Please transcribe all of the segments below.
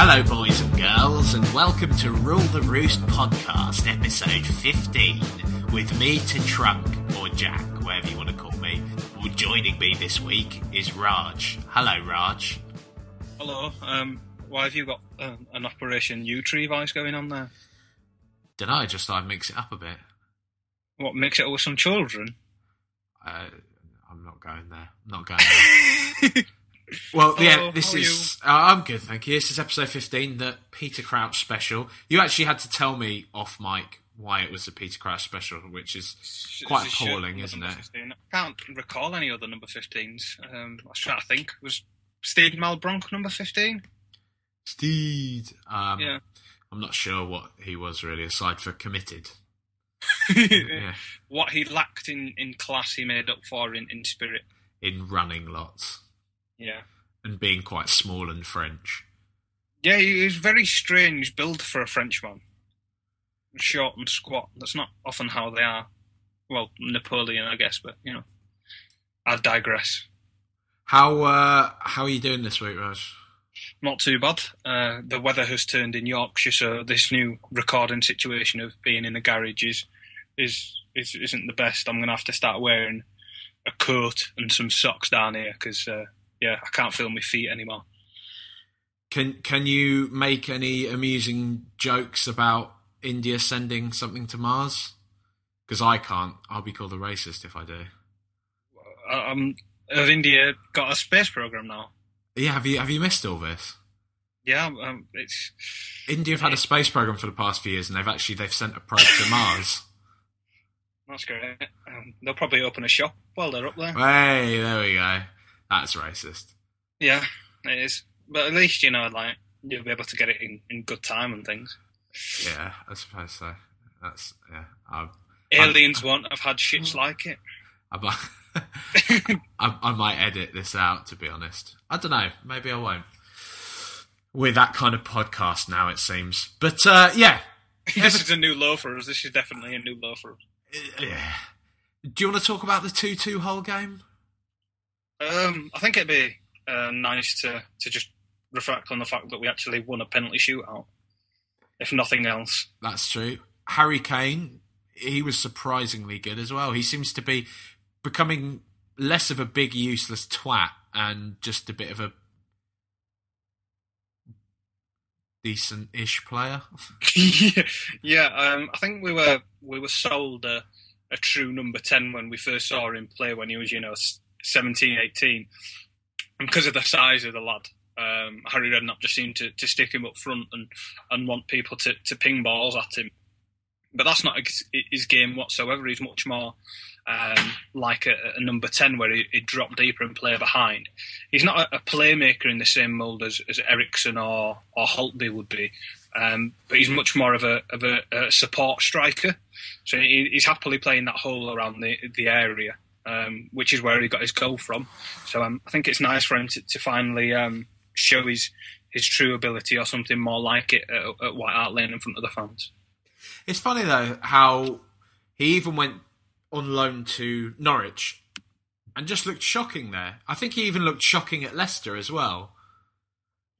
Hello, boys and girls, and welcome to Rule the Roost podcast, episode 15, with me to Trunk, or Jack, whatever you want to call me. Well, joining me this week is Raj. Hello, Raj. Hello. Um, why have you got um, an Operation Yewtree voice going on there? Did I just thought I'd mix it up a bit. What mix it up with some children? Uh, I'm not going there. I'm not going there. Well, yeah, this is. Uh, I'm good, thank you. This is episode 15, the Peter Crouch special. You actually had to tell me off mic why it was a Peter Crouch special, which is quite is appalling, isn't it? 15. I can't recall any other number 15s. Um, I was trying to think. Was Steve Malbranque number 15? Steed. Um, Yeah. I'm not sure what he was really, aside for committed. Yeah. What he lacked in, in class, he made up for in, in spirit. In running lots Yeah. and being quite small and French. Yeah, he was very strange build for a Frenchman. Short and squat. That's not often how they are. Well, Napoleon, I guess, but, you know. I digress. How uh, how are you doing this week, Raj? Not too bad. Uh, the weather has turned in Yorkshire, so this new recording situation of being in the garage is, is, is isn't the best. I'm going to have to start wearing a coat and some socks down here because, uh, yeah, I can't feel my feet anymore. Can can you make any amusing jokes about India sending something to Mars? Because I can't. I'll be called a racist if I do. Um, have India got a space program now? Yeah, have you have you missed all this? Yeah, um, it's India have had a space program for the past few years, and they've actually they've sent a probe to Mars. that's great. Um, they'll probably open a shop while they're up there. Hey, there we go. That's racist. Yeah, it is. But at least you know, like you'll be able to get it in, in good time and things. Yeah, I suppose so. That's yeah. I, Aliens won't have had shits like it. I, I, I might edit this out to be honest. I don't know. Maybe I won't. We're that kind of podcast now, it seems. But uh, yeah, this is a new low for us. This is definitely a new low for us. yeah. Do you want to talk about the two-two Hull game? Um, I think it'd be uh, nice to to just reflect on the fact that we actually won a penalty shootout, if nothing else. That's true. Harry Kane, he was surprisingly good as well. He seems to be becoming less of a big useless twat and just a bit of a decent-ish player. yeah, um, I think we were we were sold a, a true number ten when we first saw him play when he was you know 17, 18. and because of the size of the lad. Um, Harry Redknapp just seemed to, to stick him up front and, and want people to, to ping balls at him. But that's not his, game whatsoever. He's much more um, like a, a number 10 where he, he'd drop deeper and play behind. He's not a, a playmaker in the same mould as, as Eriksen or, or Holtby would be. Um, but he's much more of a, of a, a support striker. So he, he's happily playing that hole around the, the area, um, which is where he got his goal from. So um, I think it's nice for him to, to finally um, show his, his true ability or something more like it at, at White Hart Lane in front of the fans. It's funny though how he even went on loan to Norwich and just looked shocking there. I think he even looked shocking at Leicester as well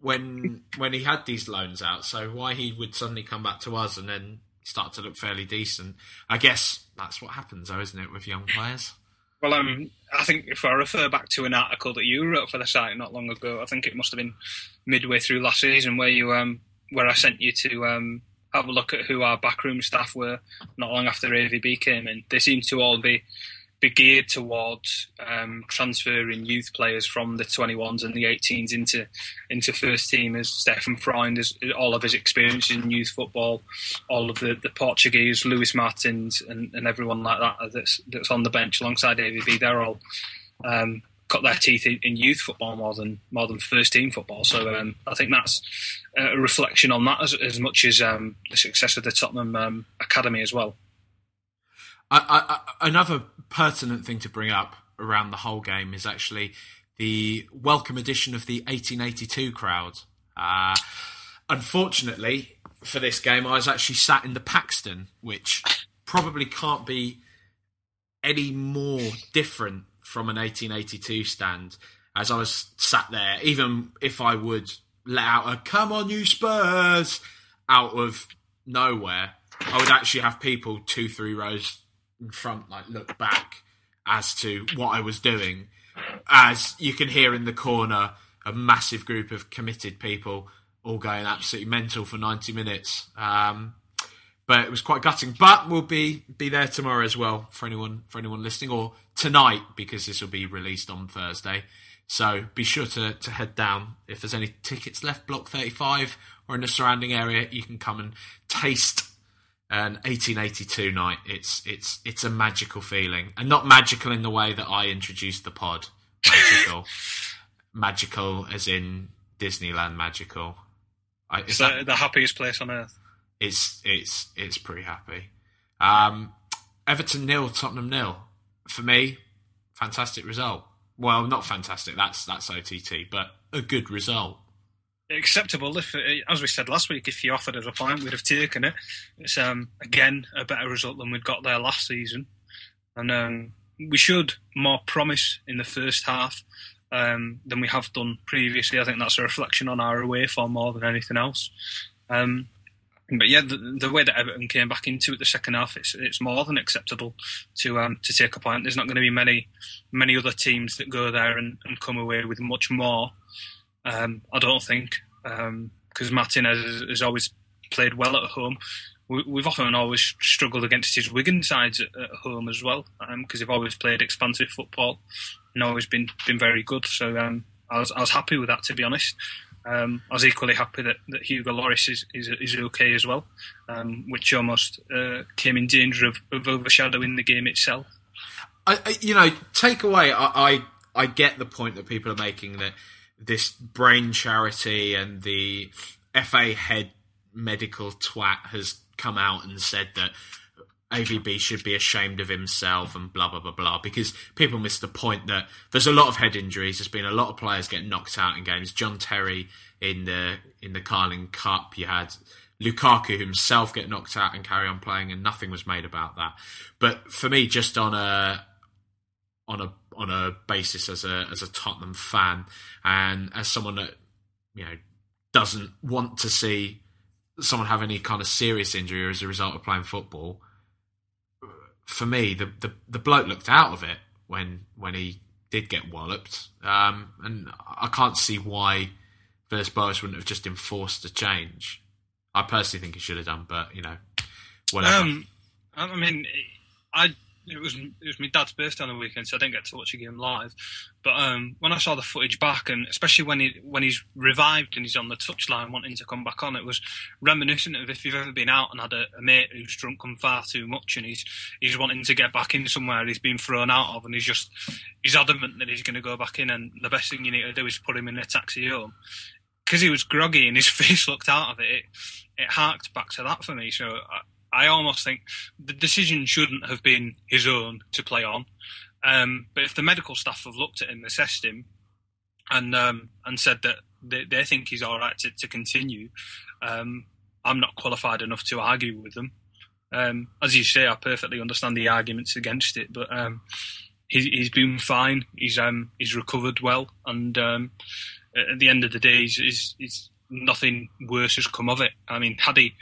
when when he had these loans out. So why he would suddenly come back to us and then start to look fairly decent? I guess that's what happens, though, isn't it, with young players? Well, um, I think if I refer back to an article that you wrote for the site not long ago, I think it must have been midway through last season where you um, where I sent you to um, have a look at who our backroom staff were not long after AVB came in. They seem to all be be geared towards um, transferring youth players from the 21s and the 18s into into first team. As Stefan Freund, as all of his experiences in youth football, all of the, the Portuguese, Luis Martins, and, and everyone like that that's that's on the bench alongside AVB, they're all um, cut their teeth in, in, youth football more than more than first team football. So um, I think that's a reflection on that as, as much as um, the success of the Tottenham um, academy as well. Another pertinent thing to bring up around the Hull game is actually the welcome addition of the 1882 crowd. Uh, unfortunately for this game, I was actually sat in the Paxton, which probably can't be any more different from an 1882 stand. As I was sat there, even if I would let out a "Come on, you Spurs" out of nowhere, I would actually have people two, three rows in front like look back as to what I was doing. As you can hear in the corner, a massive group of committed people all going absolutely mental for 90 minutes. Um, but it was quite gutting. But we'll be be there tomorrow as well for anyone for anyone listening, or tonight because this will be released on Thursday. So be sure to, to head down. If there's any tickets left, Block 35 or in the surrounding area, you can come and taste an 1882 night. It's it's it's a magical feeling, and not magical in the way that I introduced the pod. Magical, magical as in Disneyland magical. I, is that the happiest place on earth? It's it's it's pretty happy. Um, Everton nil, Tottenham nil. For me, fantastic result. Well, not fantastic. That's that's OTT, but a good result acceptable. If, uh, as we said last week, if you offered us a point, we'd have taken it. It's um, again a better result than we'd got there last season, and um, we showed more promise in the first half um, than we have done previously. I think that's a reflection on our away form more than anything else. Um, but yeah, the, the, way that Everton came back into it the second half, it's it's more than acceptable to um, to take a point. There's not going to be many many other teams that go there and, and come away with much more um, I don't think because um, Martinez has always played well at home. We, have often always struggled against his Wigan sides at, at home as well because um, they've always played expansive football and always been been very good. So um, I was I was happy with that to be honest. Um, I was equally happy that, that Hugo Lloris is, is, is okay as well, um, which almost uh, came in danger of, of, overshadowing the game itself. I, you know, take away. I, I I get the point that people are making that this brain charity and the FA head medical twat has come out and said that AVB should be ashamed of himself and blah blah blah blah because people miss the point that there's a lot of head injuries. There's been a lot of players getting knocked out in games. John Terry in the in the Carling Cup, you had Lukaku himself get knocked out and carry on playing, and nothing was made about that. But for me, just on a on a on a basis as a as a Tottenham fan and as someone that you know doesn't want to see someone have any kind of serious injury as a result of playing football. For me, the the, the bloke looked out of it when when he did get walloped, um, and I can't see why Villas Boas wouldn't have just enforced a change. I personally think he should have done, but you know, whatever. Um, I mean, I it was it was my dad's birthday on the weekend, so I didn't get to watch the game live. But um, when I saw the footage back, and especially when he when he's revived and he's on the touchline wanting to come back on, it was reminiscent of if you've ever been out and had a, a mate who's drunk on far too much, and he's he's wanting to get back in somewhere he's been thrown out of, and he's just he's adamant that he's going to go back in, and the best thing you need to do is put him in a taxi home. Because he was groggy and his face looked out of it, it, it harked back to that for me. So I, almost think the decision shouldn't have been his own to play on. Um, but if the medical staff have looked at him, assessed him, and um, and said that they, they, think he's all right to, to continue, um, I'm not qualified enough to argue with them. Um, as you say, I perfectly understand the arguments against it, but um, he, he's been fine. He's um, he's recovered well, and at the end of the day, he's, he's, he's nothing worse has come of it. I mean, had he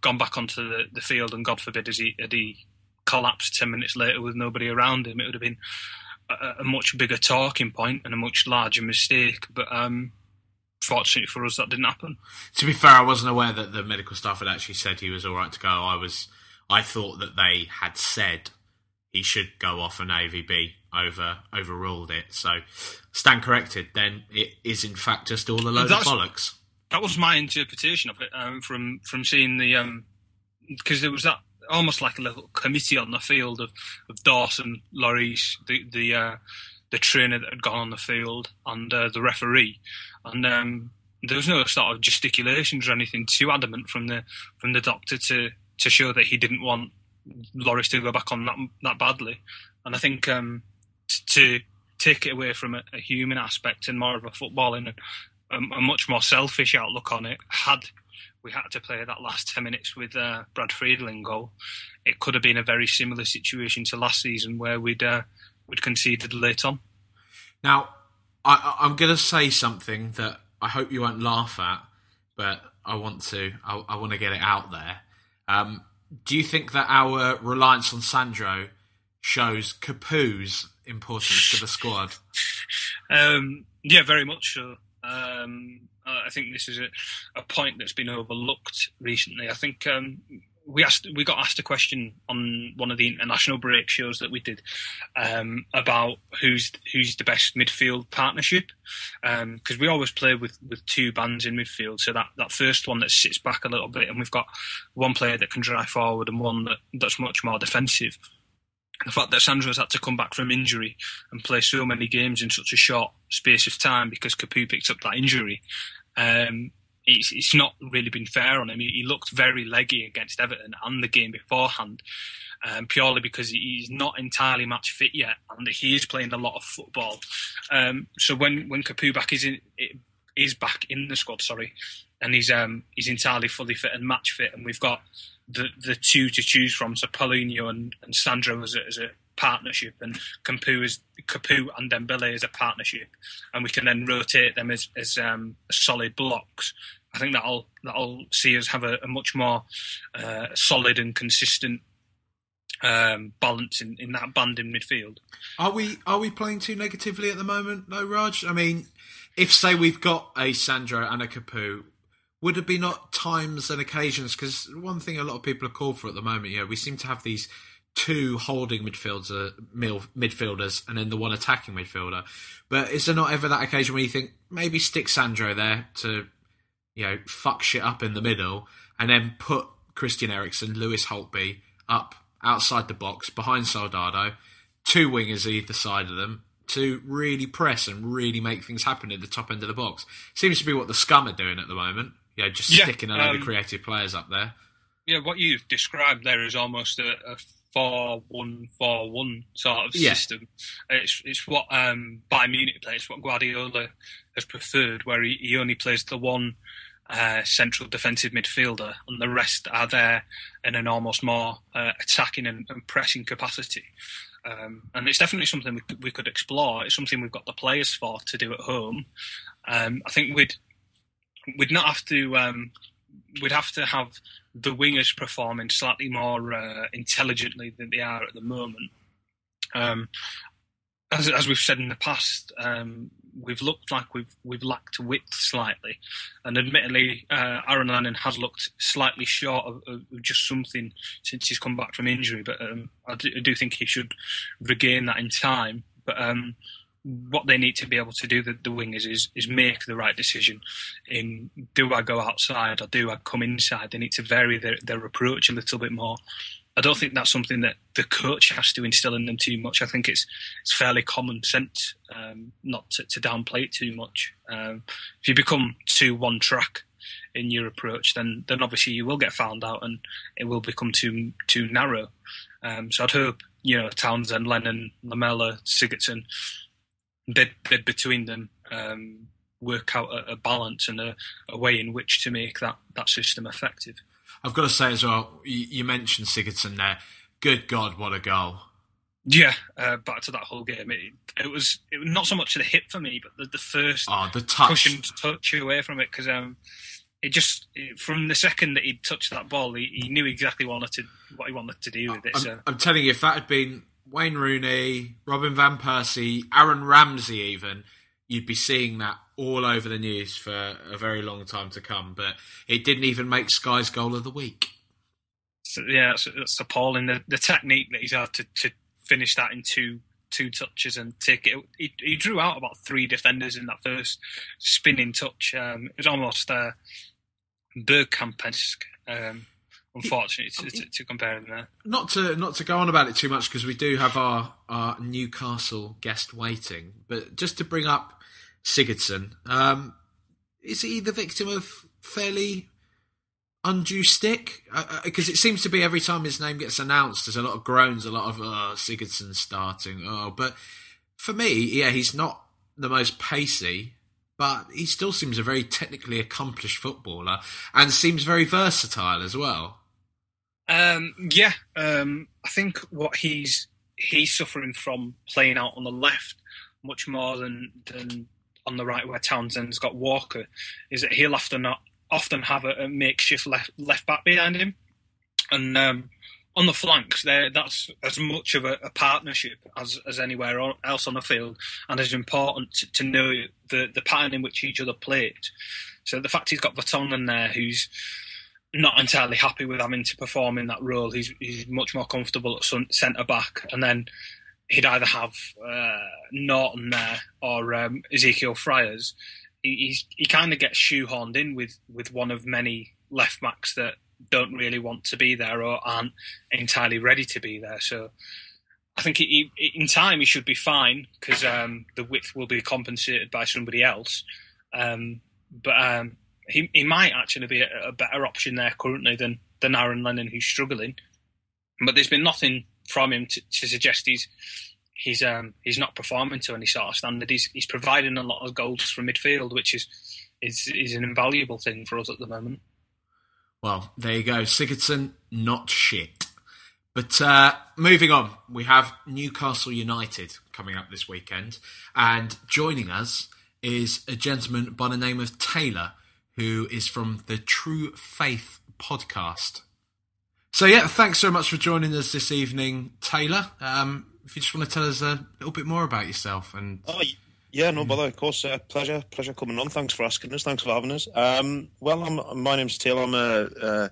gone back onto the, the field, and God forbid, has he, had he collapsed ten minutes later with nobody around him, it would have been a, a much bigger talking point and a much larger mistake. But um, fortunately for us, that didn't happen. To be fair, I wasn't aware that the medical staff had actually said he was all right to go. I was, I thought that they had said he should go off and AVB over overruled it. So stand corrected. Then it is in fact just all a load That's, of bollocks. That was my interpretation of it um, from from seeing the because um, there was that almost like a little committee on the field of, of Dawson, Lloris, the the uh, the trainer that had gone on the field, and uh, the referee, and um, there was no sort of gesticulations or anything too adamant from the from the doctor to to show that he didn't want Lloris to go back on that that badly, and I think um, to take it away from a, a, human aspect and more of a footballing and a, a, much more selfish outlook on it. Had we had to play that last ten minutes with uh, Brad Friedel in goal, it could have been a very similar situation to last season where we'd uh, we'd conceded late on. Now, I, I'm going to say something that I hope you won't laugh at, but I want to. I, I want to get it out there. Um, do you think that our reliance on Sandro shows Capoue's importance to the squad? Um, yeah, very much so. Um, I think this is a, a, point that's been overlooked recently. I think um, we asked we got asked a question on one of the international break shows that we did um, about who's who's the best midfield partnership because um, we always play with, with two bands in midfield. So that, that first one that sits back a little bit, and we've got one player that can drive forward and one that, that's much more defensive. The fact that Sandro's had to come back from injury and play so many games in such a short space of time because Capoue picked up that injury um, it's, it's not really been fair on him. He, he, looked very leggy against Everton and the game beforehand, um, purely because he's not entirely match fit yet, and he is playing a lot of football. Um, so when when Capoue back is in, is back in the squad, sorry, and he's um, he's entirely fully fit and match fit, and we've got the the two to choose from, so Paulinho and, and Sandro as a, as a partnership, and Capoue is Capoue and Dembele as a partnership, and we can then rotate them as as um, solid blocks. I think that'll that'll see us have a, a much more uh, solid and consistent um, balance in, in that band in midfield. Are we are we playing too negatively at the moment, though, Raj? I mean, if say we've got a Sandro and a Capoue, would it be not times and occasions? Because one thing a lot of people are called for at the moment, you know, we seem to have these two holding midfielders, midfielders, and then the one attacking midfielder. But is there not ever that occasion where you think maybe stick Sandro there to you know, fuck shit up in the middle and then put Christian Eriksen, Lewis Holtby up outside the box behind Soldado, two wingers either side of them to really press and really make things happen in the top end of the box. Seems to be what the scum are doing at the moment. Yeah, just yeah, sticking a load um, of creative players up there. Yeah, what you've described there is almost a, a four one four one sort of yeah. system. It's it's what um, Bayern Munich plays. What Guardiola has preferred, where he, he only plays the one uh, central defensive midfielder, and the rest are there in an almost more uh, attacking and, and, pressing capacity. Um, and it's definitely something we, we, could explore. It's something we've got the players for to do at home. Um, I think we'd we'd not have to um, we'd have to have the wingers performing slightly more uh, intelligently than they are at the moment. Um, as, as, we've said in the past, um, we've looked like we've we've lacked width slightly, and admittedly, uh, Aaron Lennon has looked slightly short of, of, just something since he's come back from injury. But um, I, do, I, do, think he should regain that in time. But um, what they need to be able to do, the, the wingers, is is make the right decision. In do I go outside or do I come inside? They need to vary their, their approach a little bit more. I don't think that's something that the coach has to instill in them too much. I think it's it's fairly common sense um, not to, to, downplay it too much. Um, if you become too one track in your approach, then then obviously you will get found out and it will become too too narrow. Um, so I'd hope you know Townsend, Lennon, Lamela, Sigurdsson, they they between them um, work out a, a balance and a, a way in which to make that that system effective. I've got to say as well, you, you mentioned Sigurdsson there. Good God, what a goal! Yeah, uh, back to that Hull game. It, it was it was not so much the hit for me, but the, the first oh, the touch. push and touch away from it because um, it just from the second that he touched that ball, he, he knew exactly wanted to, what he wanted to do with it. I'm, so. I'm telling you, if that had been Wayne Rooney, Robin van Persie, Aaron Ramsey, even you'd be seeing that all over the news for a very long time to come. But it didn't even make Sky's goal of the week. So, yeah, it's, it's appalling the, the technique that he's had to, to finish that in two two touches and take it. He, he drew out about three defenders in that first spinning touch. Um, it was almost uh, Bergkamp-esque. Um, unfortunately, to, to, to, compare them there. Not to not to go on about it too much because we do have our our Newcastle guest waiting, but just to bring up Sigurdsson, um, is he the victim of fairly undue stick? Because uh, uh it seems to be every time his name gets announced, there's a lot of groans, a lot of oh, Sigurdsson starting. Oh, but for me, yeah, he's not the most pacey, but he still seems a very technically accomplished footballer and seems very versatile as well. Um, yeah, um, I think what he's he's suffering from playing out on the left much more than than on the right where Townsend's got Walker is that he'll often not often have a, a makeshift left left back behind him, and um, on the flanks there that's as much of a, a, partnership as, as anywhere else on the field, and it's important to, to, know the the pattern in which each other played. So the fact he's got Vertonghen there, who's not entirely happy with having to perform in that role. He's he's much more comfortable at centre back, and then he'd either have uh, Naughton there or um, Ezekiel Fryers. He, he kind of gets shoehorned in with, with one of many left backs that don't really want to be there or aren't entirely ready to be there. So I think he, he, in time he should be fine because um, the width will be compensated by somebody else. Um, but um, he, he might actually be a, a, better option there currently than, than Aaron Lennon, who's struggling. But there's been nothing from him to, to suggest he's he's um, he's not performing to any sort of standard. He's he's providing a lot of goals from midfield, which is is is an invaluable thing for us at the moment. Well, there you go, Sigurdsson, not shit. But uh, moving on, we have Newcastle United coming up this weekend, and joining us is a gentleman by the name of Taylor, who is from the True Faith podcast. So yeah, thanks so much for joining us this evening, Taylor. Um, if you just want to tell us a little bit more about yourself and. Oh, yeah, no bother. Of course, uh, pleasure, pleasure coming on. Thanks for asking us. Thanks for having us. Um, well, I'm, my name's Taylor. I'm a, a,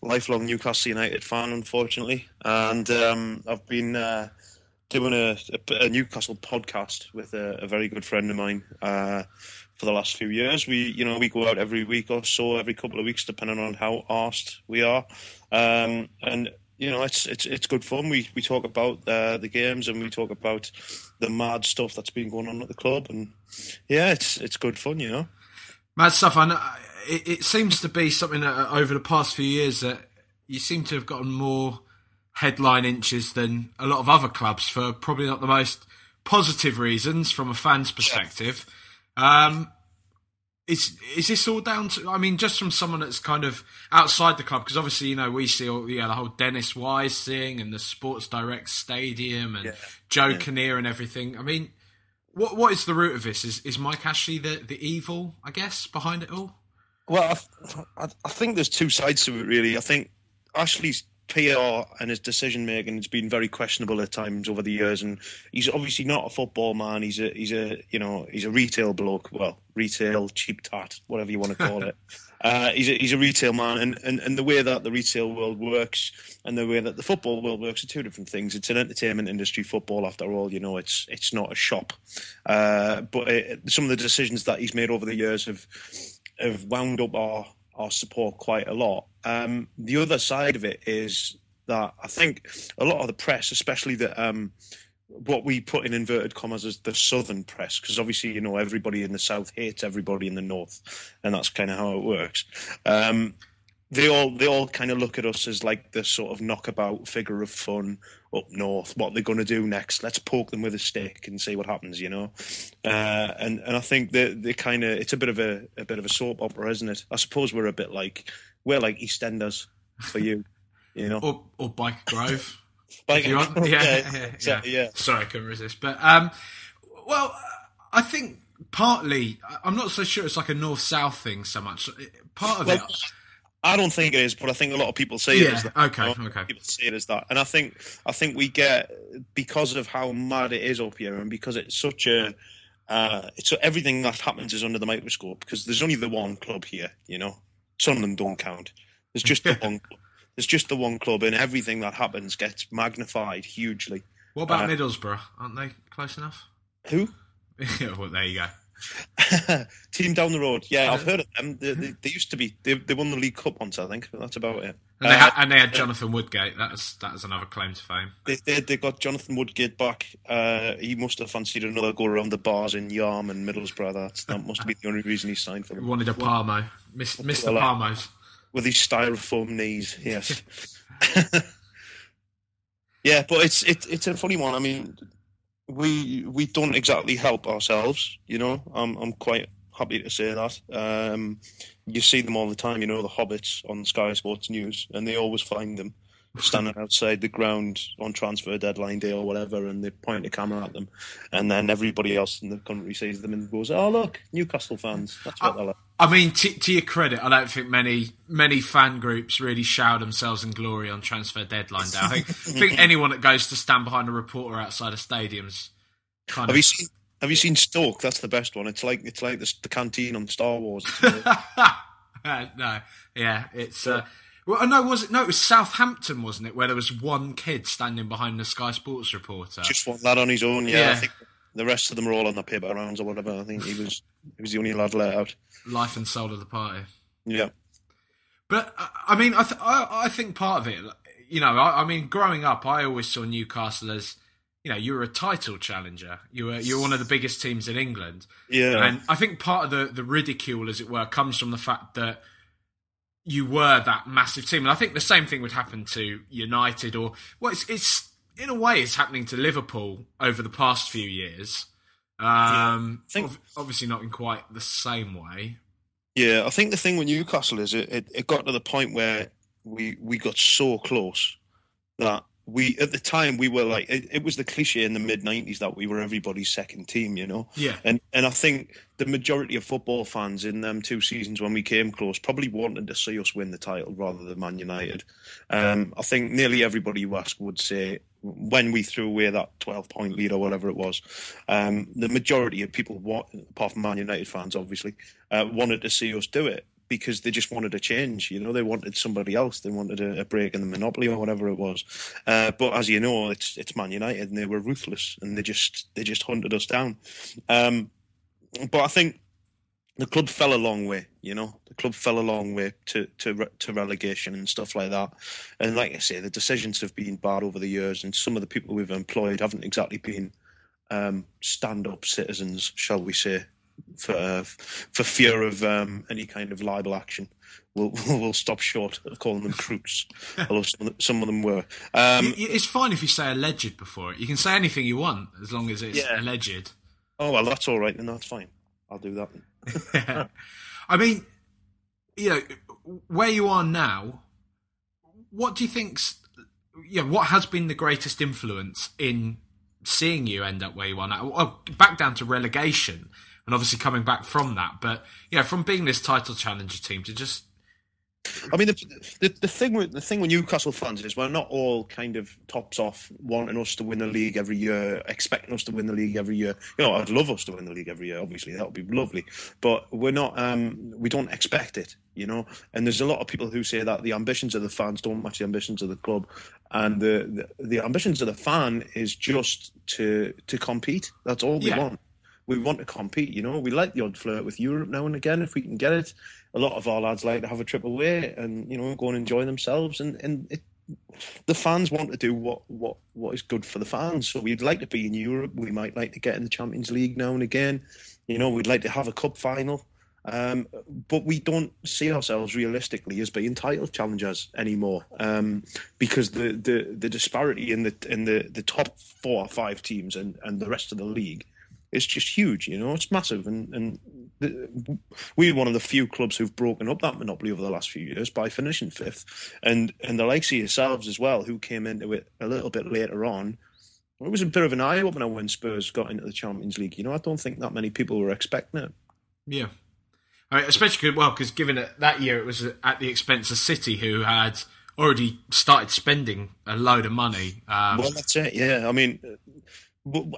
lifelong Newcastle United fan, unfortunately, and um, I've been uh, doing a, a, Newcastle podcast with a, a, very good friend of mine uh, for the last few years. We, you know, we go out every week or so, every couple of weeks, depending on how arsed we are, um, and you know, it's it's it's good fun. We we talk about uh, the games and we talk about the mad stuff that's been going on at the club, and yeah, it's it's good fun. You know, mad stuff. I know it, it seems to be something that over the past few years that you seem to have gotten more headline inches than a lot of other clubs for probably not the most positive reasons from a fan's perspective. Um, is is this all down to? I mean, just from someone that's kind of outside the club, because obviously you know we see all yeah the whole Dennis Wise thing and the Sports Direct Stadium and yeah. Joe yeah. Kinnear and everything. I mean, what what is the root of this? Is is Mike Ashley the the evil? I guess behind it all. Well, I, I think there's two sides to it really. I think Ashley's PR and his decision making has been very questionable at times over the years, and he's obviously not a football man. He's a he's a you know he's a retail bloke. Well, retail cheap tart, whatever you want to call it. Uh, he's a, he's a retail man, and, and, and the way that the retail world works and the way that the football world works are two different things. It's an entertainment industry, football after all. You know, it's it's not a shop. Uh, but it, some of the decisions that he's made over the years have have wound up our our support quite a lot. Um, the other side of it is that I think a lot of the press, especially the um, what we put in inverted commas as the southern press, because obviously you know everybody in the south hates everybody in the north, and that's kind of how it works. Um, they all they all kind of look at us as like this sort of knockabout figure of fun up north. What they're going to do next? Let's poke them with a stick and see what happens. You know, uh, and and I think they they kind of it's a bit of a a bit of a soap opera, isn't it? I suppose we're a bit like we're like EastEnders for you, you know, or or Byker Grove. Byker, yeah, yeah, yeah, yeah, yeah. Sorry, I couldn't resist. But um, well, I think partly, I'm not so sure it's like a north south thing so much. Part of Well, it, I don't think it is, but I think a lot of people say it Yeah, is that. okay, you know? okay. People say it as that, and I think I think we get because of how mad it is up here, and because it's such a uh, it's everything that happens is under the microscope. Because there's only the one club here, you know. Sunderland don't count. There's just the one. Club. There's just the one club, and everything that happens gets magnified hugely. what about uh, Middlesbrough? Aren't they close enough? Who? well, there you go. Team down the road. Yeah, I've heard of them. They, they, they used to be. They, they won the League Cup once, I think. That's about it. And they, Uh, had, and they had Jonathan Woodgate. That's that's another claim to fame. They, they, they got Jonathan Woodgate back. Uh, he must have fancied another go around the bars in Yarm and Middlesbrough. That's, that must have been the only reason he signed for them. Wanted a Parmo. Miss, Mr. Well, uh, Parmos. With his styrofoam knees, yes. yeah, but it's it, it's a funny one. I mean, we we don't exactly help ourselves. You know, I'm I'm quite happy to say that. Um, you see them all the time. You know, the hobbits on Sky Sports News, and they always find them standing outside the ground on transfer deadline day or whatever, and they point a camera at them, and then everybody else in the country sees them and goes, "Oh look, Newcastle fans." That's what they're like. I mean, t- to your credit, I don't think many many fan groups really shower themselves in glory on transfer deadline day. I think, I think anyone that goes to stand behind a reporter outside of stadiums kind Have of you seen? Have you seen Stoke? That's the best one. It's like it's like the, the canteen on Star Wars. Uh, no, yeah, it's. Uh, well, no, was it? No, it was Southampton, wasn't it? Where there was one kid standing behind the Sky Sports reporter. Just one lad on his own. Yeah, Yeah. I think the rest of them are all on the paper rounds or whatever. I think he was he was the only lad let out. Life and soul of the party. Yeah, But uh, I mean, I, th- I I think part of it, you know, I, I mean, growing up, I always saw Newcastle as, you know, you were a title challenger. You were you were one of the biggest teams in England, yeah, and I think part of the the ridicule, as it were, comes from the fact that you were that massive team, and I think the same thing would happen to United, or well, it's, it's in a way it's happening to Liverpool over the past few years. Um, I think- obviously not in quite the same way. yeah. I think the thing with Newcastle is it, it, it got to the point where we we got so close that we at the time we were like it, it was the cliche in the mid '90s that we were everybody's second team. You know. Yeah, And and I think the majority of football fans in them two seasons when we came close probably wanted to see us win the title rather than Man United. Um, I think nearly everybody you ask would say when we threw away that 12 point lead or whatever it was, um, the majority of people, apart from Man United fans, obviously, uh, wanted to see us do it because they just wanted a change. You know, they wanted somebody else. They wanted a, a break in the monopoly or whatever it was. Uh, but as you know, it's it's Man United and they were ruthless and they just they just hunted us down. Um, but I think the club fell a long way. You know, the club fell a long way to to to relegation and stuff like that. And like I say, the decisions have been bad over the years, and some of the people we've employed haven't exactly been um, stand-up citizens, shall we say, for uh, for fear of um, any kind of libel action. We'll we'll stop short of calling them crooks, although some of them, some of them were. Um, it's fine if you say alleged before it. You can say anything you want as long as it's Yeah. alleged. oh well, that's all right, then that's fine. I'll do that. Then. I mean, you know, where you are now, what do you think's yeah, what has been the greatest influence in seeing you end up where you are now? Well, back down to relegation and obviously coming back from that, but yeah, from being this title challenger team to just I mean, the, the the thing with the thing with Newcastle fans is we're not all kind of tops off wanting us to win the league every year, expecting us to win the league every year. You know, I'd love us to win the league every year. Obviously, that would be lovely, but we're not. Um, we don't expect it. You know, and there's a lot of people who say that the ambitions of the fans don't match the ambitions of the club, and the the, the ambitions of the fan is just to to compete. That's all we Yeah. want. We want to compete, you know. We like the odd flirt with Europe now and again if we can get it. A lot of our lads like to have a trip away and you know go and enjoy themselves. And and it, the fans want to do what what what is good for the fans. So we'd like to be in Europe. We might like to get in the Champions League now and again. You know, we'd like to have a cup final. Um, but we don't see ourselves realistically as being title challengers anymore um, because the, the, the disparity in the in the, the top four or five teams and, and the rest of the league is just huge. You know, it's massive, and and we're one of the few clubs who've broken up that monopoly over the last few years by finishing fifth, and and the likes of yourselves as well, who came into it a little bit later on. It was a bit of an eye opener when Spurs got into the Champions League. You know, I don't think that many people were expecting it. Yeah. I mean, especially well, because given it that year it was at the expense of City, who had already started spending a load of money. Um, well, that's it. Yeah, I mean,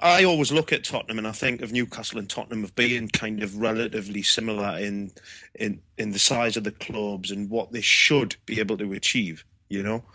I always look at Tottenham and I think of Newcastle and Tottenham of being kind of relatively similar in in in the size of the clubs and what they should be able to achieve. You know,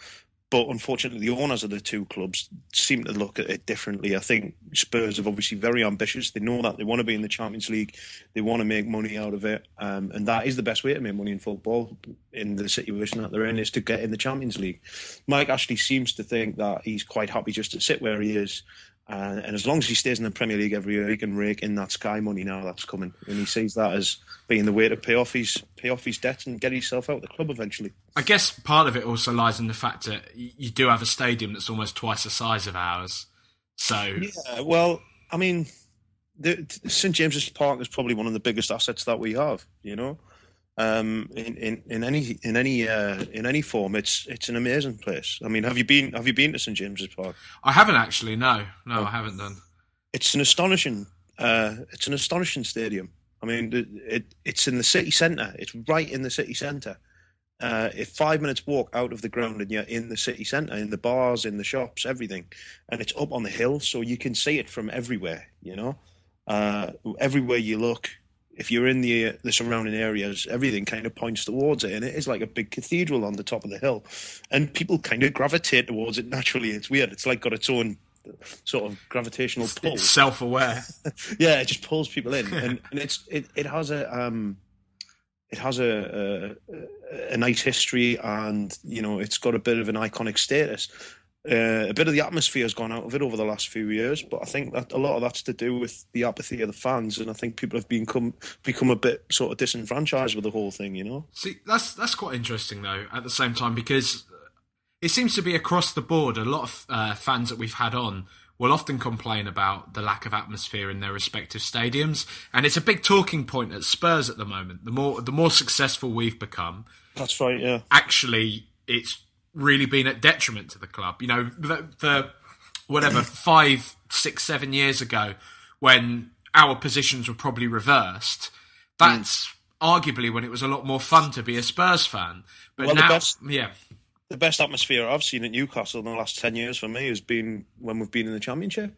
but unfortunately, the owners of the two clubs seem to look at it differently. I think Spurs are obviously very ambitious. They know that they want to be in the Champions League. They want to make money out of it, um, and that is the best way to make money in football in the situation that they're in is to get in the Champions League. Mike Ashley seems to think that he's quite happy just to sit where he is uh, and as long as he stays in the Premier League every year, he can rake in that Sky money now that's coming, and he sees that as being the way to pay off his pay off his debts and get himself out of the club eventually. I guess part of it also lies in the fact that you do have a stadium that's almost twice the size of ours. So yeah, well, I mean, the, St James's Park is probably one of the biggest assets that we have. You know, um, in, in, in any in any uh, in any form. It's it's an amazing place. I mean, have you been have you been to St James's Park? I haven't actually. No, no, oh. I haven't done. It's an astonishing uh, it's an astonishing stadium. I mean, it, it it's in the city centre. It's right in the city centre. Uh, if five minutes walk out of the ground and you're in the city centre, in the bars, in the shops, everything, and it's up on the hill, so you can see it from everywhere. You know, uh, everywhere you look, if you're in the the surrounding areas, everything kind of points towards it, and it is like a big cathedral on the top of the hill, and people kind of gravitate towards it naturally. It's weird. It's like got its own sort of gravitational pull. It's self-aware. yeah, it just pulls people in, and, and it's it, it has a um, it has a, a, a nice history, and you know it's got a bit of an iconic status. Uh, a bit of the atmosphere has gone out of it over the last few years, but I think that a lot of that's to do with the apathy of the fans, and I think people have become become a bit sort of disenfranchised with the whole thing. You know. See, that's that's quite interesting though. At the same time, because it seems to be across the board. A lot of uh, fans that we've had on will often complain about the lack of atmosphere in their respective stadiums, and it's a big talking point at Spurs at the moment. The more the more successful we've become, that's right. Yeah. Actually, it's really been at detriment to the club. You know, the, the whatever five, six, seven years ago, when our positions were probably reversed, that's mm. arguably when it was a lot more fun to be a Spurs fan. But well, now, best, yeah, the best atmosphere I've seen at Newcastle in the last ten years for me has been when we've been in the Championship.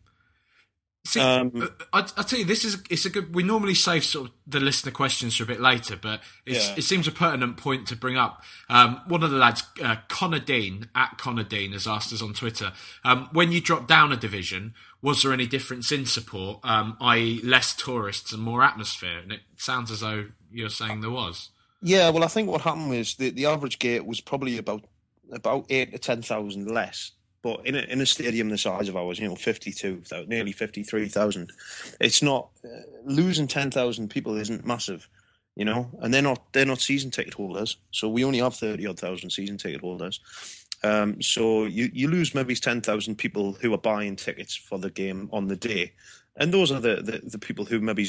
See, um, uh, I, I tell you, this is it's a good. We normally save sort of the listener questions for a bit later, but yeah. it seems a pertinent point to bring up. Um, one of the lads, uh, Connor Dean at Connor Dean, has asked us on Twitter: um, when you drop down a division, was there any difference in support, um, i.e., less tourists and more atmosphere? And it sounds as though you're saying there was. Yeah, well, I think what happened was the the average gate was probably about about eight to ten thousand less but in a, in a stadium the size of ours, you know, 52, nearly 53,000, it's not, uh, losing 10,000 people isn't massive, you know, and they're not, they're not season ticket holders. So we only have 30 odd thousand season ticket holders. Um, so you, you lose maybe 10,000 people who are buying tickets for the game on the day and those are the, the, the, people who maybe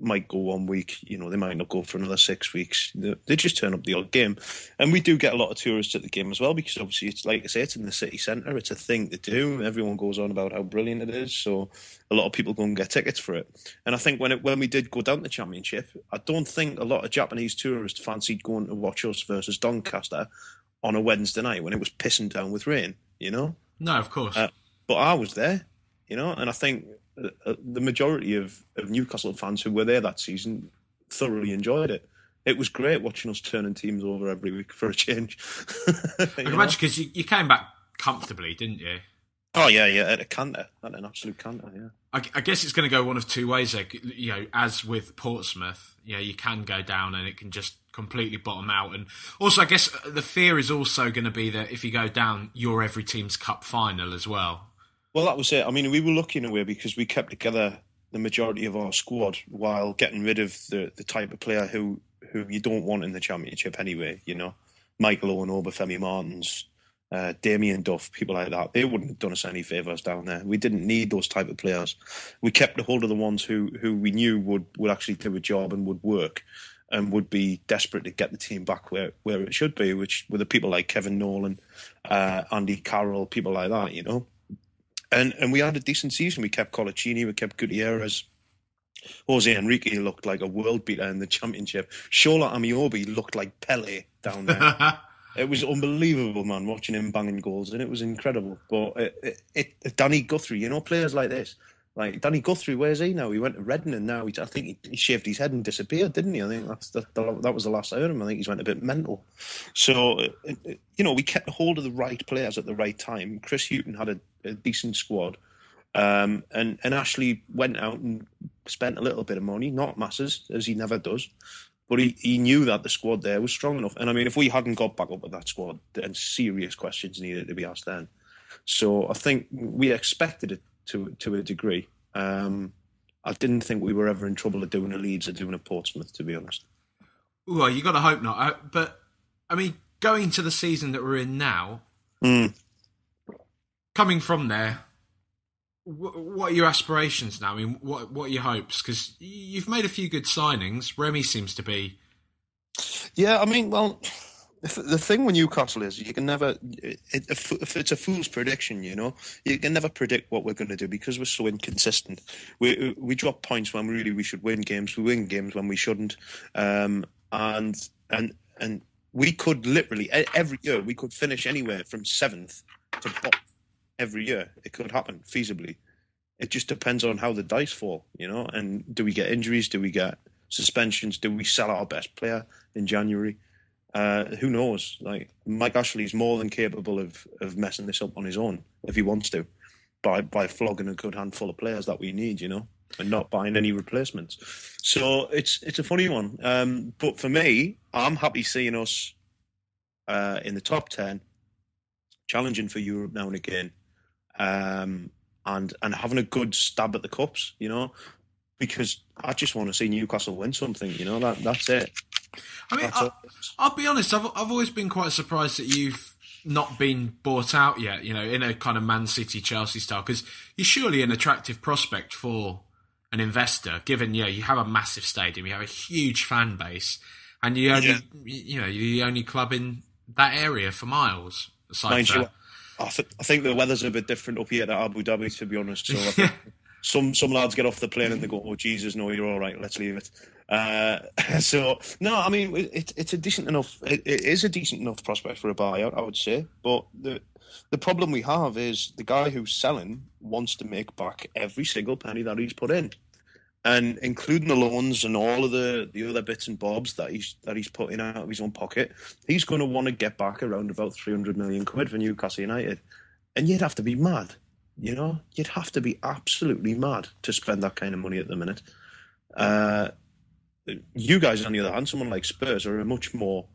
might go one week, you know, they might not go for another six weeks. They just turn up the odd game. And we do get a lot of tourists at the game as well because obviously it's like I say, it's in the city centre. It's a thing to do. Everyone goes on about how brilliant it is. So a lot of people go and get tickets for it. And I think when it, when we did go down the championship, I don't think a lot of Japanese tourists fancied going to watch us versus Doncaster on a Wednesday night when it was pissing down with rain, you know? No, of course. Uh, but I was there, you know, and I think uh, the majority of, of Newcastle fans who were there that season thoroughly enjoyed it. It was great watching us turning teams over every week for a change. I can imagine because you, you came back comfortably, didn't you? Oh yeah, yeah, at a canter, at an absolute canter, yeah. I, I, guess it's going to go one of two ways. Like, you know, as with Portsmouth, you know, you can go down and it can just completely bottom out. And also, I guess the fear is also going to be that if you go down, you're every team's cup final as well. Well, that was it. I mean, we were lucky in a way because we kept together the majority of our squad while getting rid of the, the type of player who, who you don't want in the championship anyway. You know, Michael Owen, Obafemi Martins, uh, Damien Duff, people like that. They wouldn't have done us any favours down there. We didn't need those type of players. We kept a hold of the ones who who we knew would would actually do a job and would work. And would be desperate to get the team back where, where it should be, which were the people like Kevin Nolan, uh, Andy Carroll, people like that, you know. And and we had a decent season. We kept Coloccini, we kept Gutierrez. Jose Enrique looked like a world beater in the championship. Shola Ameobi looked like Pele down there. it was unbelievable, man, watching him banging goals, and it was incredible. But it, it, it, Danny Guthrie, you know, players like this, like Danny Guthrie, where's he now? He went to Reading, and now he, I think he, he, shaved his head and disappeared, didn't he? I think that's the, the, that was the last I heard him. I think he's went a bit mental. So, uh, uh, you know, we kept hold of the right players at the right time. Chris Hughton had a, a decent squad. Um, and and Ashley went out and spent a little bit of money, not masses, as he never does, but he, he knew that the squad there was strong enough. And I mean, if we hadn't got back up with that squad, then serious questions needed to be asked then. So I think we expected it to to a degree. Um, I didn't think we were ever in trouble of doing a Leeds or doing a Portsmouth, to be honest. Well, you got to hope not. Uh, but I mean, going to the season that we're in now, mm. Coming from there, what are your aspirations now? I mean, what what are your hopes? Because you've made a few good signings. Remy seems to be. Yeah, I mean, well, the thing with Newcastle is you can never. if it's a fool's prediction, you know, you can never predict what we're going to do because we're so inconsistent. We we drop points when really we should win games. We win games when we shouldn't, um, and and and we could literally every year we could finish anywhere from seventh to bottom every year. It could happen feasibly. It just depends on how the dice fall, you know. And do we get injuries? Do we get suspensions? Do we sell our best player in January? Uh, who knows? Like Mike Ashley is more than capable of of messing this up on his own if he wants to, by by flogging a good handful of players that we need, you know, and not buying any replacements. So it's it's a funny one. Um, but for me, I'm happy seeing us uh, in the top ten, challenging for Europe now and again um, and and having a good stab at the cups, you know, because I just want to see Newcastle win something, you know. That that's it. I mean, I, will be honest. I've I've always been quite surprised that you've not been bought out yet. You know, in a kind of Man City, Chelsea style, because you're surely an attractive prospect for an investor. Given yeah, you have a massive stadium, you have a huge fan base, and you only yeah. you know you're the only club in that area for miles. Aside Mind you, I, th- I, think the weather's a bit different up here at Abu Dhabi, to be honest. So some some lads get off the plane and they go, "Oh Jesus, no, you're all right. Let's leave it." Uh, so no, I mean it, it's a decent enough. It, it is a decent enough prospect for a buyout, I would say. But the the problem we have is the guy who's selling wants to make back every single penny that he's put in and including the loans and all of the, the other bits and bobs that he's that he's putting out of his own pocket, he's going to want to get back around about three hundred million quid for Newcastle United, and you'd have to be mad, you know, you'd have to be absolutely mad to spend that kind of money at the minute. Uh, you guys, on the other hand, someone like Spurs are a much more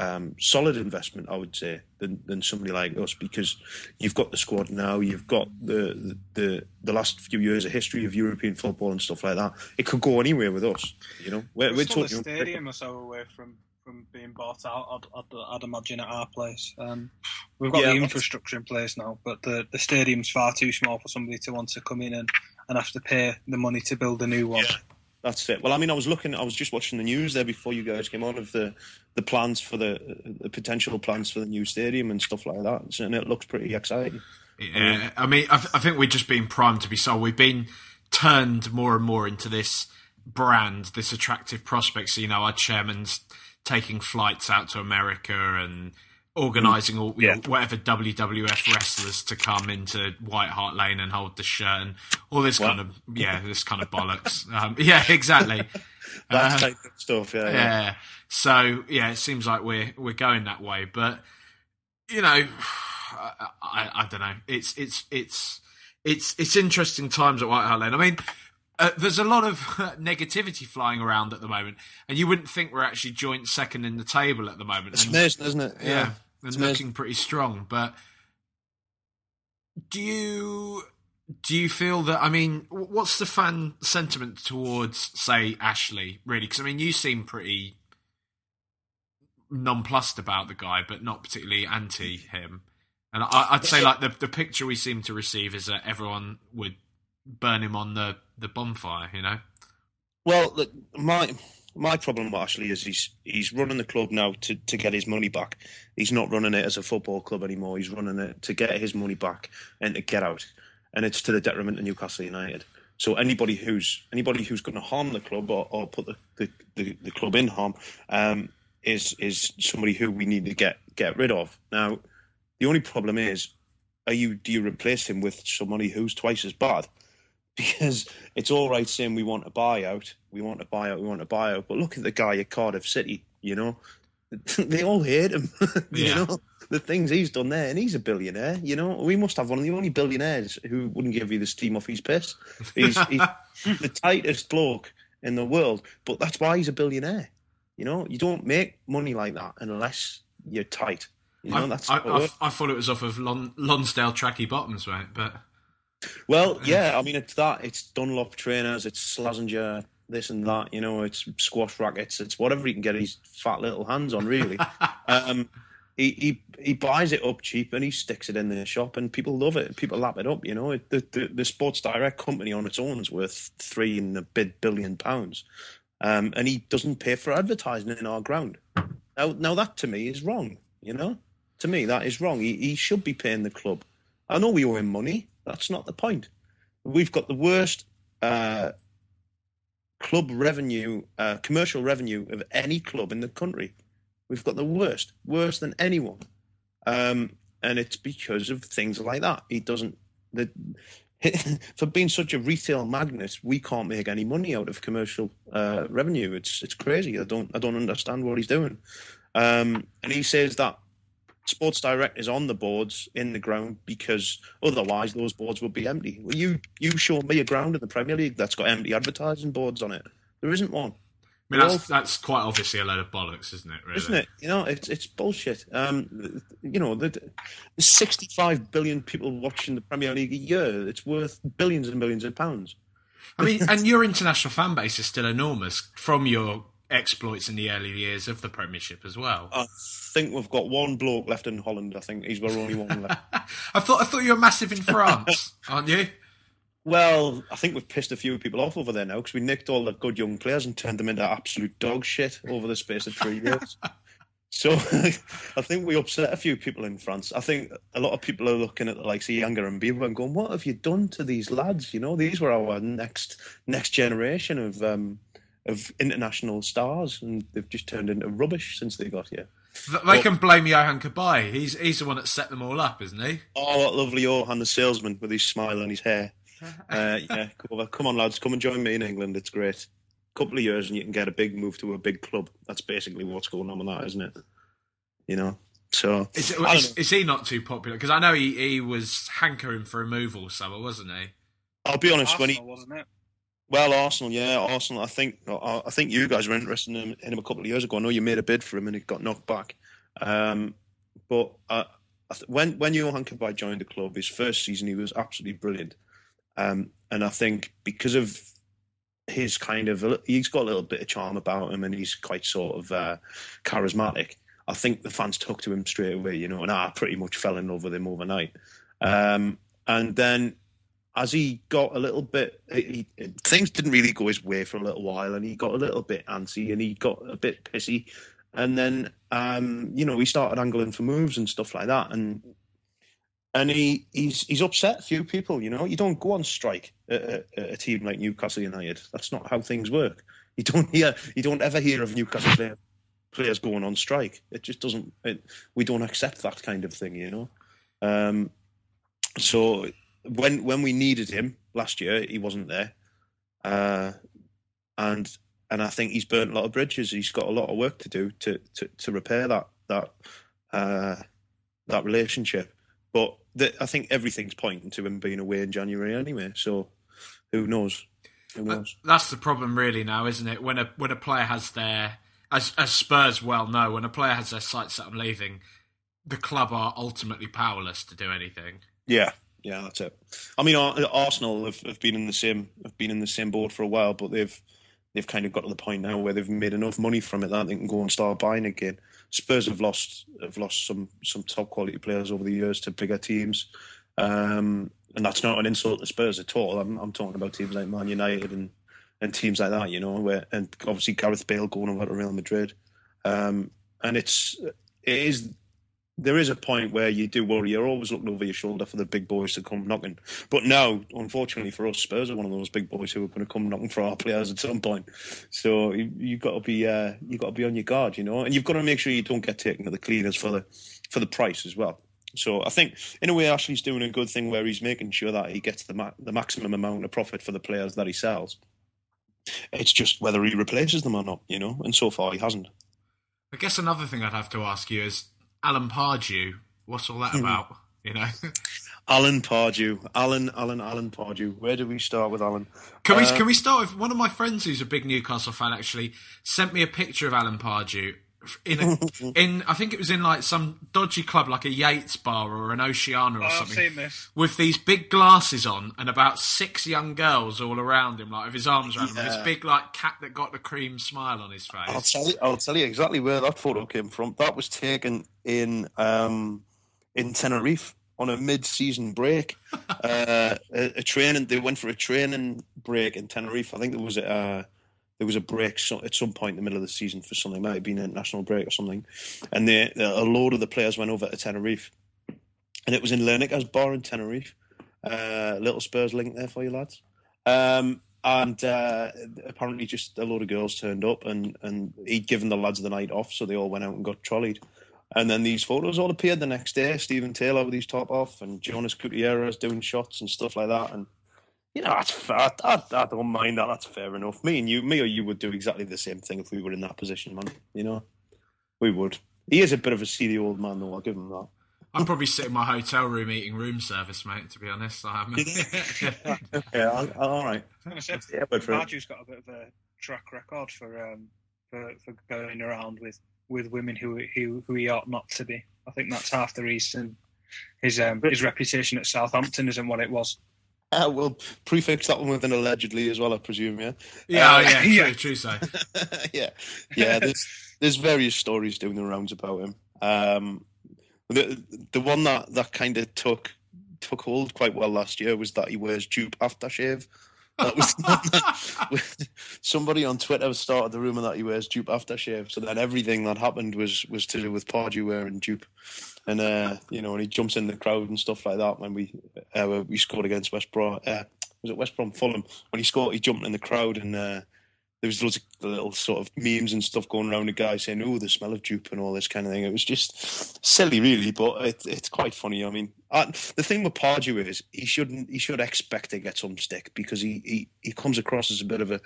um, solid investment, I would say, than, than somebody like us because you've got the squad now, you've got the, the the last few years of history of European football and stuff like that. It could go anywhere with us, you know. We're, we're, still a stadium or so away from, from being bought out. I'd, I'd, I'd imagine at our place. Um, we've got yeah, the infrastructure in place now, but the the stadium's far too small for somebody to want to come in and, and have to pay the money to build a new one. Yeah. That's it. Well, I mean, I was looking, I was just watching the news there before you guys came on of the, the plans for the, the potential plans for the new stadium and stuff like that, and it looks pretty exciting. Yeah, I mean, I, th- I think we've just been primed to be sold. We've been turned more and more into this brand, this attractive prospect. So, you know, our chairman's taking flights out to America and organising all yeah. know, whatever WWF wrestlers to come into White Hart Lane and hold the shirt and all this what? kind of yeah, this kind of bollocks. Um, yeah, exactly. that uh, stuff. Yeah, yeah, yeah. So yeah, it seems like we're we're going that way, but you know, I, I, I don't know. It's it's it's it's it's interesting times at White Hart Lane. I mean, uh, there's a lot of negativity flying around at the moment, and you wouldn't think we're actually joint second in the table at the moment. It's amazing, isn't it? Yeah, yeah and looking pretty strong. But do you do you feel that? I mean, what's the fan sentiment towards, say, Ashley? Really, because I mean, you seem pretty nonplussed about the guy, but not particularly anti him. And I, would say, like the the picture we seem to receive is that everyone would burn him on the the bonfire. You know. Well, look, my my problem actually is he's he's running the club now to, to get his money back. He's not running it as a football club anymore. He's running it to get his money back and to get out. and it's to the detriment of Newcastle United. So anybody who's anybody who's going to harm the club or, or put the, the, the, the, club in harm um, is is somebody who we need to get get rid of. Now, the only problem is, are you do you replace him with somebody who's twice as bad? Because it's all right saying we want a buyout, we want a buyout, we want a buyout, but look at the guy at Cardiff City. You know, they all hate him. you Yeah. know the things he's done there, and he's a billionaire. You know, we must have one of the only billionaires who wouldn't give you the steam off his piss. He's, he's the tightest bloke in the world, but that's why he's a billionaire. You know, you don't make money like that unless you're tight. You know, I, that's I, I. I thought it was off of Lon, Lonsdale Tracky Bottoms, right? But Well, yeah, I mean, it's that. It's Dunlop trainers, it's Slazenger, this and that. You know, it's squash rackets, it's whatever he can get his fat little hands on, really. um, he, he he buys it up cheap and he sticks it in the shop, and people love it. People lap it up. You know, it, the, the the Sports Direct company on its own is worth three and a bit billion pounds, um, and he doesn't pay for advertising in our ground. Now, now that to me is wrong. You know, to me that is wrong. He, he should be paying the club. I know we owe him money. That's not the point. We've got the worst uh, club revenue, uh, commercial revenue of any club in the country. We've got the worst, worse than anyone, um, and it's because of things like that. He doesn't. The, for being such a retail magnet, we can't make any money out of commercial uh, revenue. It's it's crazy. I don't I don't understand what he's doing. Um, and he says that Sports Direct is on the boards in the ground because otherwise those boards would be empty. Well, you you show me a ground in the Premier League that's got empty advertising boards on it. There isn't one, I mean, that's that's quite obviously a load of bollocks, isn't it? Really? isn't it? You know, it's it's bullshit. Um, you know, the, there's 65 billion people watching the Premier League a year. It's worth billions and billions of pounds. I mean, and your international fan base is still enormous from your exploits in the early years of the Premiership as well. I think we've got one bloke left in Holland. I think he's our only one left. I thought I thought you were massive in France, aren't you? Well, I think we've pissed a few people off over there now because we nicked all the good young players and turned them into absolute dog shit over the space of three years. so I think we upset a few people in France. I think a lot of people are looking at the likes of Yanga-Mbiwa and going, "What have you done to these lads? You know, these were our next next generation of um, of international stars, and they've just turned into rubbish since they got here." Th- They can blame Yohan Cabaye. He's he's the one that set them all up, isn't he? Oh, what lovely Yohan, the salesman with his smile and his hair. Uh, yeah, come, over. come on, lads, come and join me in England. It's great. A couple of years and you can get a big move to a big club. That's basically what's going on with that, isn't it? You know. So Is, it, is, know. is he not too popular? Because I know he, he was hankering for a move all summer, wasn't he? I'll be honest. when he wasn't it? Well, Arsenal, yeah, Arsenal. I think I think you guys were interested in him, a couple of years ago. I know you made a bid for him and it got knocked back. Um, but uh, when when Yohan Cabaye joined the club, his first season, he was absolutely brilliant. Um, and I think because of his kind of, he's got a little bit of charm about him, and he's quite sort of uh, charismatic. I think the fans took to him straight away, you know, and I pretty much fell in love with him overnight. Um, and then as he got a little bit, he, things didn't really go his way for a little while, and he got a little bit antsy and he got a bit pissy. And then, um, you know, he started angling for moves and stuff like that, and and he he's he's upset a few people. You know, you don't go on strike at, at, at a team like Newcastle United. That's not how things work. You don't hear you don't ever hear of Newcastle player, players going on strike. It just doesn't. It, we don't accept that kind of thing. You know. Um, so when when we needed him last year, he wasn't there, uh, and and I think he's burnt a lot of bridges. He's got a lot of work to do to to, to repair that that uh, that relationship. But the, I think everything's pointing to him being away in January anyway. So who knows? Who knows? that's the problem, really, now, isn't it? When a when a player has their, as as Spurs well know, when a player has their sights set on leaving, the club are ultimately powerless to do anything. Yeah, yeah, that's it. I mean, Arsenal have, have been in the same have been in the same boat for a while, but they've they've kind of got to the point now where they've made enough money from it that they can go and start buying again. Spurs have lost have lost some some top quality players over the years to bigger teams, um, and that's not an insult to Spurs at all. I'm I'm talking about teams like Man United and and teams like that, you know, where and obviously Gareth Bale going over to Real Madrid, um, and it's it is there is a point where you do worry. You're always looking over your shoulder for the big boys to come knocking. But now, unfortunately for us, Spurs are one of those big boys who are going to come knocking for our players at some point. So you, you've got to be uh, you've got to be on your guard, you know, and you've got to make sure you don't get taken to the cleaners for the for the price as well. So I think, in a way, Ashley's doing a good thing where he's making sure that he gets the ma- the maximum amount of profit for the players that he sells. It's just whether he replaces them or not, you know. And so far, he hasn't. I guess another thing I'd have to ask you is Alan Pardew. What's all that Hmm. about? You know, Alan Pardew, Alan, Alan, Alan Pardew. Where do we start with Alan? can we Uh, can we start with one of my friends who's a big Newcastle fan? Actually, sent me a picture of Alan Pardew in a, in I think it was in like some dodgy club like a Yates bar or an Oceana or Oh, I've something. seen this. with these big glasses on and about six young girls all around him, like with his arms around him, and this big like cat that got the cream smile on his face I'll face. tell you. I'll tell you exactly where that photo came from. That was taken in um, in Tenerife on a mid-season break. uh, a, a training. They went for a training break in Tenerife. I think there was a uh, there was a break so, at some point in the middle of the season for something. It might have been a national break or something. And they, a load of the players went over to Tenerife, and it was in Lineker's bar in Tenerife. Uh, little Spurs link there for you lads. Um, and uh, apparently, just a load of girls turned up, and, and he'd given the lads the night off, so they all went out and got trolleyed. And then these photos all appeared the next day. Steven Taylor with his top off, and Jonas Gutierrez doing shots and stuff like that. And you know, that's fair. I, I, I don't mind that. That's fair enough. Me and you, me or you, would do exactly the same thing if we were in that position, man. You know, we would. He is a bit of a seedy old man, though. I'll give him that. I'd probably sit in my hotel room eating room service, mate. To be honest, I Yeah, I- I- all right. I was gonna say, Yeah, but for- Pardew's got a bit of a track record for um, for, for going around with, with women who, who who he ought not to be. I think that's half the reason his um, his reputation at Southampton isn't what it was. Uh, we'll prefix that one with an allegedly as well, I presume. Yeah. yeah, Uh, yeah, true, yeah. true. So yeah, yeah. There's there's various stories doing the rounds about him. Um, the the one that that kind of took took hold quite well last year was that he wears dupe aftershave. That was somebody on Twitter started the rumor that he wears dupe aftershave. So then everything that happened was was to do with Pardew wearing dupe, and uh, you know, and he jumps in the crowd and stuff like that when we uh, we scored against West Brom. Uh, was it West Brom Fulham when he scored? He jumped in the crowd and. There was loads of little sort of memes and stuff going around the guy saying, "Oh, the smell of dupe" and all this kind of thing. It was just silly, really, but it, it's quite funny. I mean, uh, the thing with Pardew is he shouldn't he should expect to get some stick because he, he he comes across as a bit of a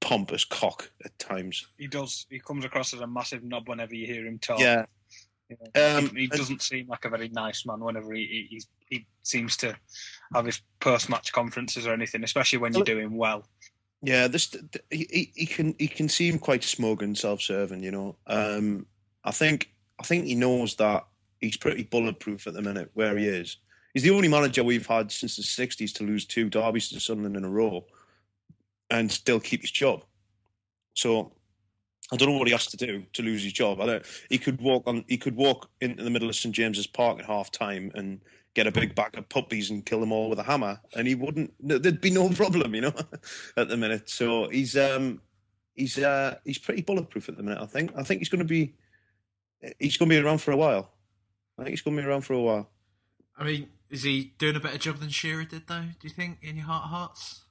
pompous cock at times. He does. He comes across as a massive knob whenever you hear him talk. Yeah, know, Um, he, he doesn't seem like a very nice man whenever he he, he seems to have his post match conferences or anything, especially when you're doing well. Yeah. This he, he- can he can seem quite smug and self-serving. You know, um, I think I think he knows that he's pretty bulletproof at the minute where he is. He's the only manager we've had since the '60s to lose two derbies to Sunderland in a row, and still keep his job. So I don't know what he has to do to lose his job. I don't. He could walk on. He could walk into the middle of St James's Park at half time and get a big bag of puppies and kill them all with a hammer, and he wouldn't. There'd be no problem, you know, at the minute. So he's um he's uh he's pretty bulletproof at the minute. I think. I think he's going to be. He's going to be around for a while. I think he's going to be around for a while. I mean, is he doing a better job than Shearer did, though? Do you think, in your heart of hearts?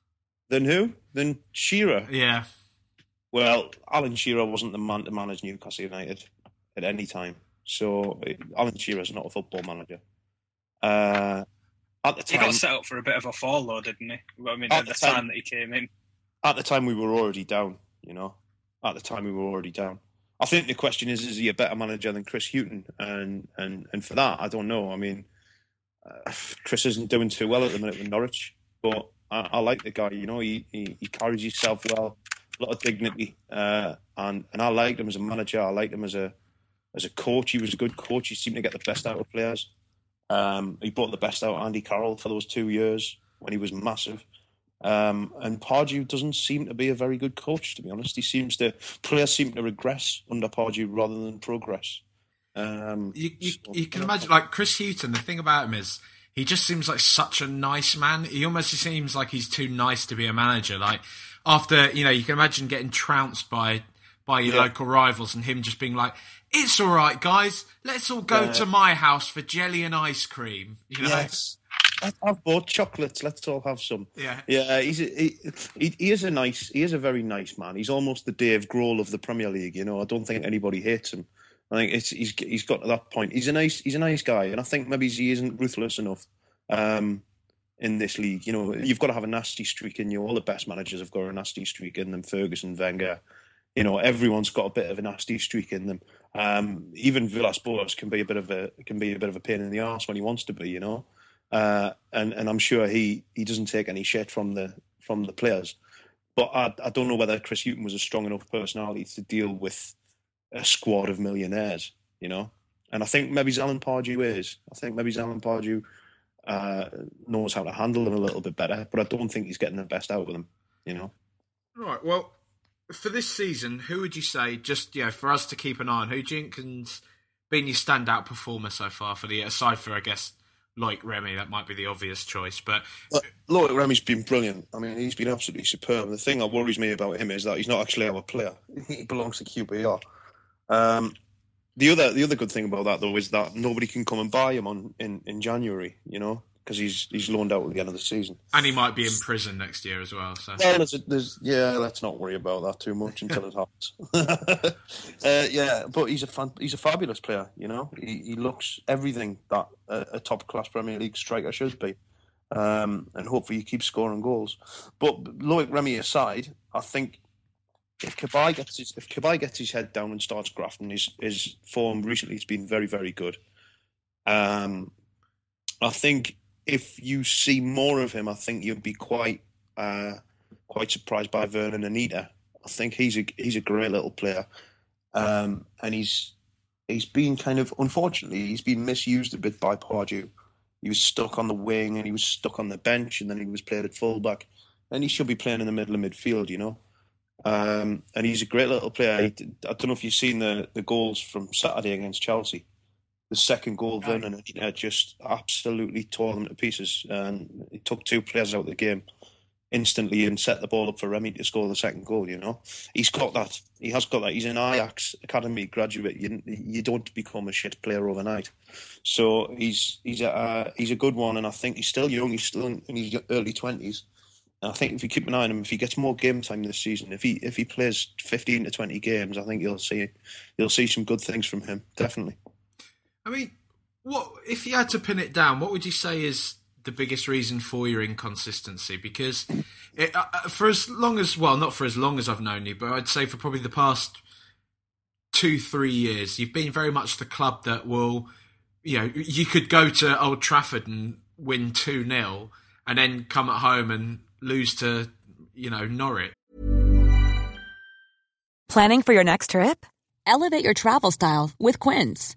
Then who? Then Shearer. Yeah, Well, Alan Shearer wasn't the man to manage Newcastle United at any time. So Alan Shearer's not a football manager. Uh, at the time, He got set up for a bit of a fall, though, didn't he? I mean, At at the the time- time that he came in. at the time we were already down. You know, at the time we were already down. I think the question is: Is he a better manager than Chris Hughton? And and and for that, I don't know. I mean, uh, Chris isn't doing too well at the minute with Norwich, but I, I like the guy. You know, he, he he carries himself well, a lot of dignity, uh, and and I liked him as a manager. I liked him as a as a coach. He was a good coach. He seemed to get the best out of players. Um, he brought the best out of Andy Carroll for those two years when he was massive. Um, and Pardew doesn't seem to be a very good coach, to be honest. He seems to players seem to regress under Pardew rather than progress. Um, you, you, so- you can imagine, like Chris Hughton. The thing about him is he just seems like such a nice man. He almost seems like he's too nice to be a manager. Like after you know, you can imagine getting trounced by by your Yeah. local rivals, and him just being like, "It's all right, guys. Let's all go Yeah. to my house for jelly and ice cream." You know? Yes. I've bought chocolates. Let's all have some. Yeah. Yeah, he's a, he, he, he is a nice, he is a very nice man. He's almost the Dave Grohl of the Premier League. You know, I don't think anybody hates him. I think it's he's he's got to that point. He's a nice, he's a nice guy, and I think maybe he isn't ruthless enough. Um, in this league, you know, you've got to have a nasty streak in you. All the best managers have got a nasty streak in them. Ferguson, Wenger, you know, everyone's got a bit of a nasty streak in them. Um, even Villas-Boas can be a bit of a can be a bit of a pain in the ass when he wants to be, you know. Uh, and and I'm sure he he doesn't take any shit from the from the players. But I, I don't know whether Chris Hughton was a strong enough personality to deal with a squad of millionaires, you know. And I think maybe Alan Pardew is. I think maybe Alan Pardew uh, knows how to handle them a little bit better. But I don't think he's getting the best out of them, you know. Right. Well, for this season, who would you say, just you know, for us to keep an eye on, who you been your standout performer so far for the aside for I guess like Remy, that might be the obvious choice, but But Loic Remy's been brilliant. I mean, he's been absolutely superb. The thing that worries me about him is that he's not actually our player. He belongs to QPR. Um, the other the other good thing about that though is that nobody can come and buy him on in, in January. You know, because he's he's loaned out at the end of the season. and he might be in prison next year as well. So Well, there's, there's yeah. Let's not worry about that too much until it happens. uh, yeah, but he's a fan, he's a fabulous player. You know, he, he looks everything that a, a top class Premier League striker should be, um, and hopefully he keeps scoring goals. But Loic Remy aside, I think if Cabaye gets his if Cabaye gets his head down and starts grafting, his his form recently has been very very good. Um, I think if you see more of him, I think you'd be quite uh, quite surprised by Vurnon Anita. I think he's a he's a great little player, um, and he's he's been kind of unfortunately he's been misused a bit by Pardew. He was stuck on the wing and he was stuck on the bench, and then he was played at fullback, and he should be playing in the middle of midfield, you know. Um, and he's a great little player. I don't know if you've seen the, the goals from Saturday against Chelsea. The second goal, Vurnon Anita just absolutely tore them to pieces, and he took two players out of the game instantly and set the ball up for Remy to score the second goal. You know, he's got that. He has got that. He's an Ajax academy graduate. You you don't become a shit player overnight. So he's he's a uh, he's a good one, and I think he's still young. He's still in, in his early twenties. And I think if you keep an eye on him, if he gets more game time this season, if he if he plays fifteen to twenty games, I think you'll see you'll see some good things from him. Definitely. I mean, what if you had to pin it down? What would you say is the biggest reason for your inconsistency? Because it, uh, uh, for as long as well, not for as long as I've known you, but I'd say for probably the past two, three years, you've been very much the club that will, you know, you could go to Old Trafford and win two 0 and then come at home and lose to, you know, Norwich. Planning for your next trip? Elevate your travel style with Quince.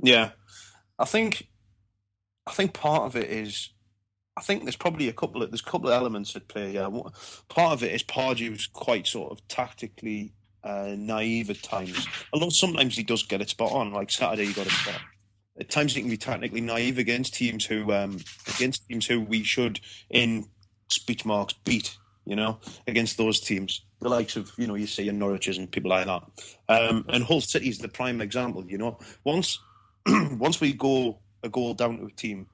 Yeah, I think I think part of it is I think there's probably a couple of there's a couple of elements at play. Yeah, part of it is Pardew's quite sort of tactically uh, naive at times. Although sometimes he does get it spot on. Like Saturday, he got it spot. At times he can be tactically naive against teams who um, against teams who we should in speech marks beat. You know, against those teams, the likes of you know you see in Norwich's and people like that. Um, and Hull City is the prime example. You know, once once we go a goal down to a team,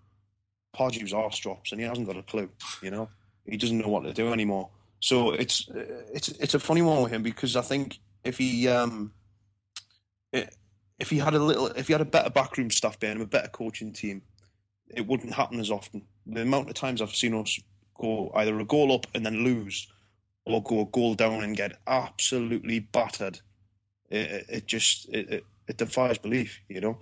Pardew's arse drops and he hasn't got a clue. You know, he doesn't know what to do anymore. So it's it's it's a funny one with him because I think if he um, if he had a little, if he had a better backroom staff behind him, a better coaching team, it wouldn't happen as often. The amount of times I've seen us go either a goal up and then lose, or go a goal down and get absolutely battered, it, it just it, it, it defies belief, you know.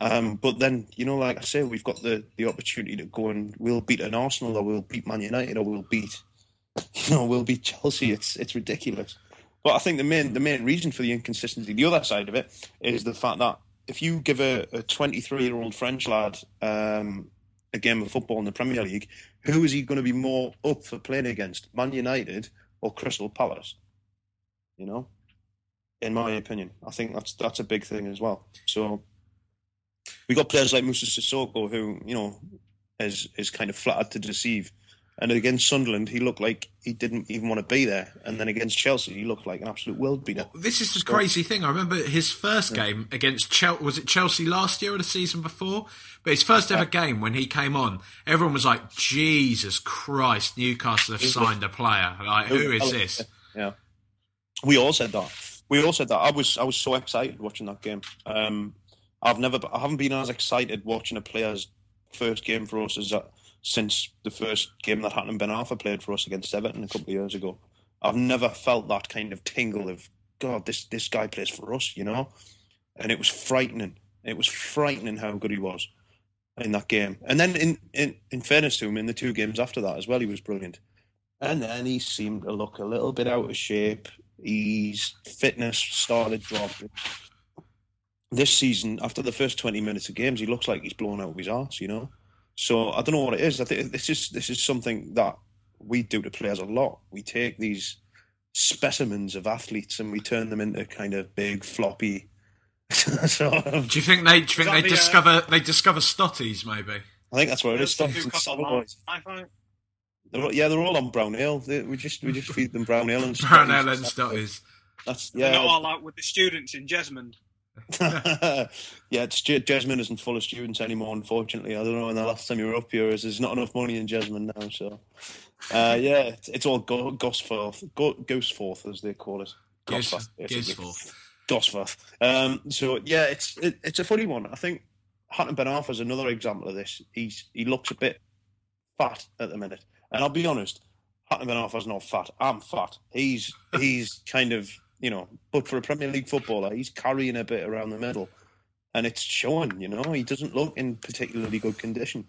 Um, but then, you know, like I say, we've got the, the opportunity to go and we'll beat an Arsenal or we'll beat Man United or we'll beat, you know, we'll beat Chelsea. It's it's ridiculous. But I think the main the main reason for the inconsistency, the other side of it, is the fact that if you give a 23 year old French lad um, a game of football in the Premier League, who is he going to be more up for playing against, Man United or Crystal Palace? You know, in my opinion, I think that's that's a big thing as well. So we got players like Moussa Sissoko, who you know is is kind of flattered to deceive. And against Sunderland, he looked like he didn't even want to be there. And then against Chelsea, he looked like an absolute world beater. Well, this is the so, crazy thing. I remember his first yeah. game against Chelsea. Was it Chelsea last year or the season before? But his first ever game when he came on, everyone was like, "Jesus Christ, Newcastle have signed a player. Like, who is this?" Yeah, we all said that. We all said that. I was I was so excited watching that game. Um, I've never, I haven't been as excited watching a player's first game for us as that, since the first game that Hatem Ben Arfa played for us against Everton a couple of years ago. I've never felt that kind of tingle of God, this this guy plays for us, you know, and it was frightening. It was frightening how good he was in that game. And then, in, in in fairness to him, in the two games after that as well, he was brilliant. And then he seemed to look a little bit out of shape. His fitness started dropping this season, after the first twenty minutes of games, he looks like he's blown out of his arse. You know, so I don't know what it is. I think this is this is something that we do to players a lot. We take these specimens of athletes and we turn them into kind of big floppy. sort of, do you think they? Do you think they the, discover uh, they discover stotties maybe? I think that's what it is. Stotties They're, yeah, they're all on brown ale. They, we just we just feed them brown ale and brown ale and stotties. That's yeah. They're not all out with the students in Jesmond. yeah, it's, Jesmond isn't full of students anymore. Unfortunately, I don't know when the last time you were up here is. There's not enough money in Jesmond now, so uh, yeah, it's, it's all go- Gosforth, go- Ghostforth as they call it. Gosforth, Gosforth, Gosforth. Um, so yeah, it's it, it's a funny one. I think Hatem Ben Arfa is another example of this. He's he looks a bit fat at the minute, and I'll be honest, Hatem Ben Arfa's not fat. I'm fat. He's he's kind of you know, but for a Premier League footballer, he's carrying a bit around the middle, and it's showing. You know, he doesn't look in particularly good condition.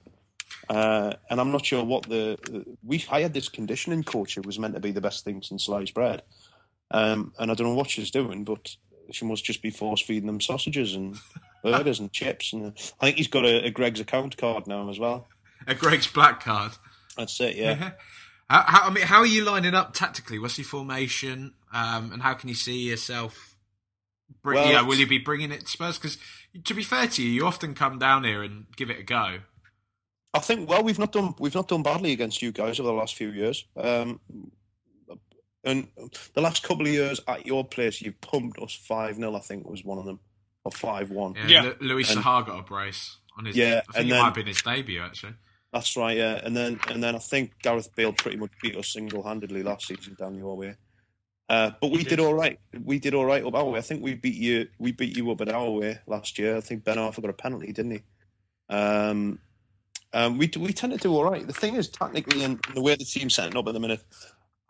Uh, and I'm not sure what the we. hired this conditioning coach who was meant to be the best thing since sliced bread, um, and I don't know what she's doing, but she must just be force feeding them sausages and burgers and chips. And I think he's got a, a Greggs account card now as well. A Greggs black card. That's it. Yeah. How, how, I mean, how are you lining up tactically? What's your formation, um, and how can you see yourself? Bring, well, yeah, will you be bringing it to Spurs? Because to be fair to you, you often come down here and give it a go. I think well, we've not done we've not done badly against you guys over the last few years. Um, and the last couple of years at your place, you've pumped us five 0 I think was one of them, or five one. Yeah, yeah. Luis Saha got a brace on his. Yeah, I think it then, might have been his debut actually. That's right, yeah. And then and then I think Gareth Bale pretty much beat us single handedly last season down your way. Uh, but we did all right. We did all right up our way. I think we beat you. We beat you up at our way last year. I think Ben Arfa got a penalty, didn't he? Um, um, we we tend to do all right. The thing is, technically, and the way the team's setting up at the minute,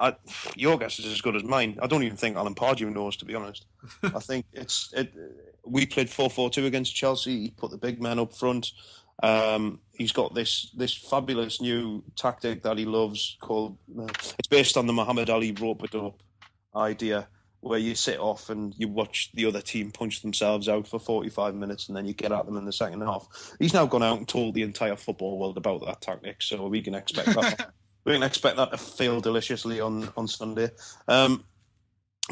I, your guess is as good as mine. I don't even think Alan Pardew knows, to be honest. I think it's it. We played four four two against Chelsea. He put the big men up front. Um, he's got this this fabulous new tactic that he loves called. Uh, it's based on the Muhammad Ali rope it up idea, where you sit off and you watch the other team punch themselves out for 45 minutes, and then you get at them in the second half. He's now gone out and told the entire football world about that tactic, so we can expect that. we can expect that to fail deliciously on on Sunday. Um,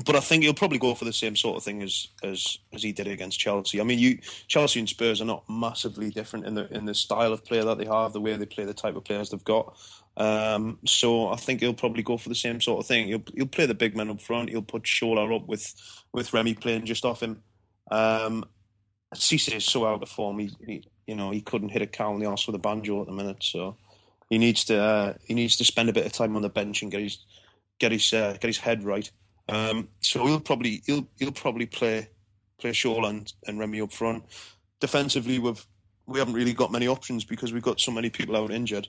but I think he'll probably go for the same sort of thing as as as he did against Chelsea. I mean, you Chelsea and Spurs are not massively different in the in the style of player that they have, the way they play, the type of players they've got. Um, so I think he'll probably go for the same sort of thing. He'll he'll play the big men up front. He'll put Shola up with with Remy playing just off him. Um, Cisse is so out of form. He, he, you know he couldn't hit a cow in the arse with a banjo at the minute. So he needs to uh, he needs to spend a bit of time on the bench and get his get his uh, get his head right. Um, so he'll probably he'll he'll probably play play Shola and, and Remy up front. Defensively, we've we haven't really got many options because we've got so many people out injured.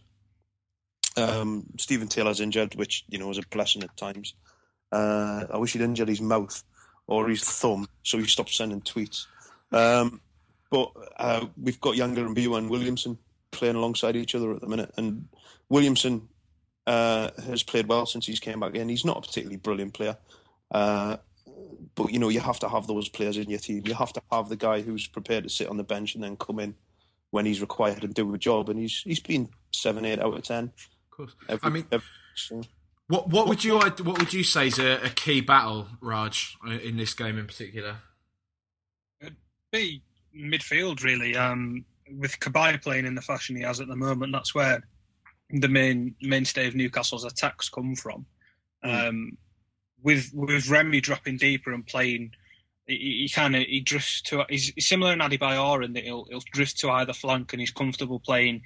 Um, Steven Taylor's injured, which you know is a blessing at times. Uh, I wish he'd injured his mouth or his thumb, so he stopped sending tweets. Um, but uh, we've got Yanga-Mbiwa and Williamson playing alongside each other at the minute, and Williamson uh, has played well since he's came back in. He's not a particularly brilliant player, uh, but you know you have to have those players in your team. You have to have the guy who's prepared to sit on the bench and then come in when he's required and do a job. And he's he's been seven, eight out of ten. Of course. Every, I mean, every, so. what what would you what would you say is a, a key battle, Raj, in this game in particular? Be midfield really. Um, with Cabaye playing in the fashion he has at the moment, that's where the main mainstay of Newcastle's attacks come from. Mm. Um, with with Remy dropping deeper and playing, he, he kind of he drifts to. He's, he's similar in Adebayor in that he'll, he'll drift to either flank and he's comfortable playing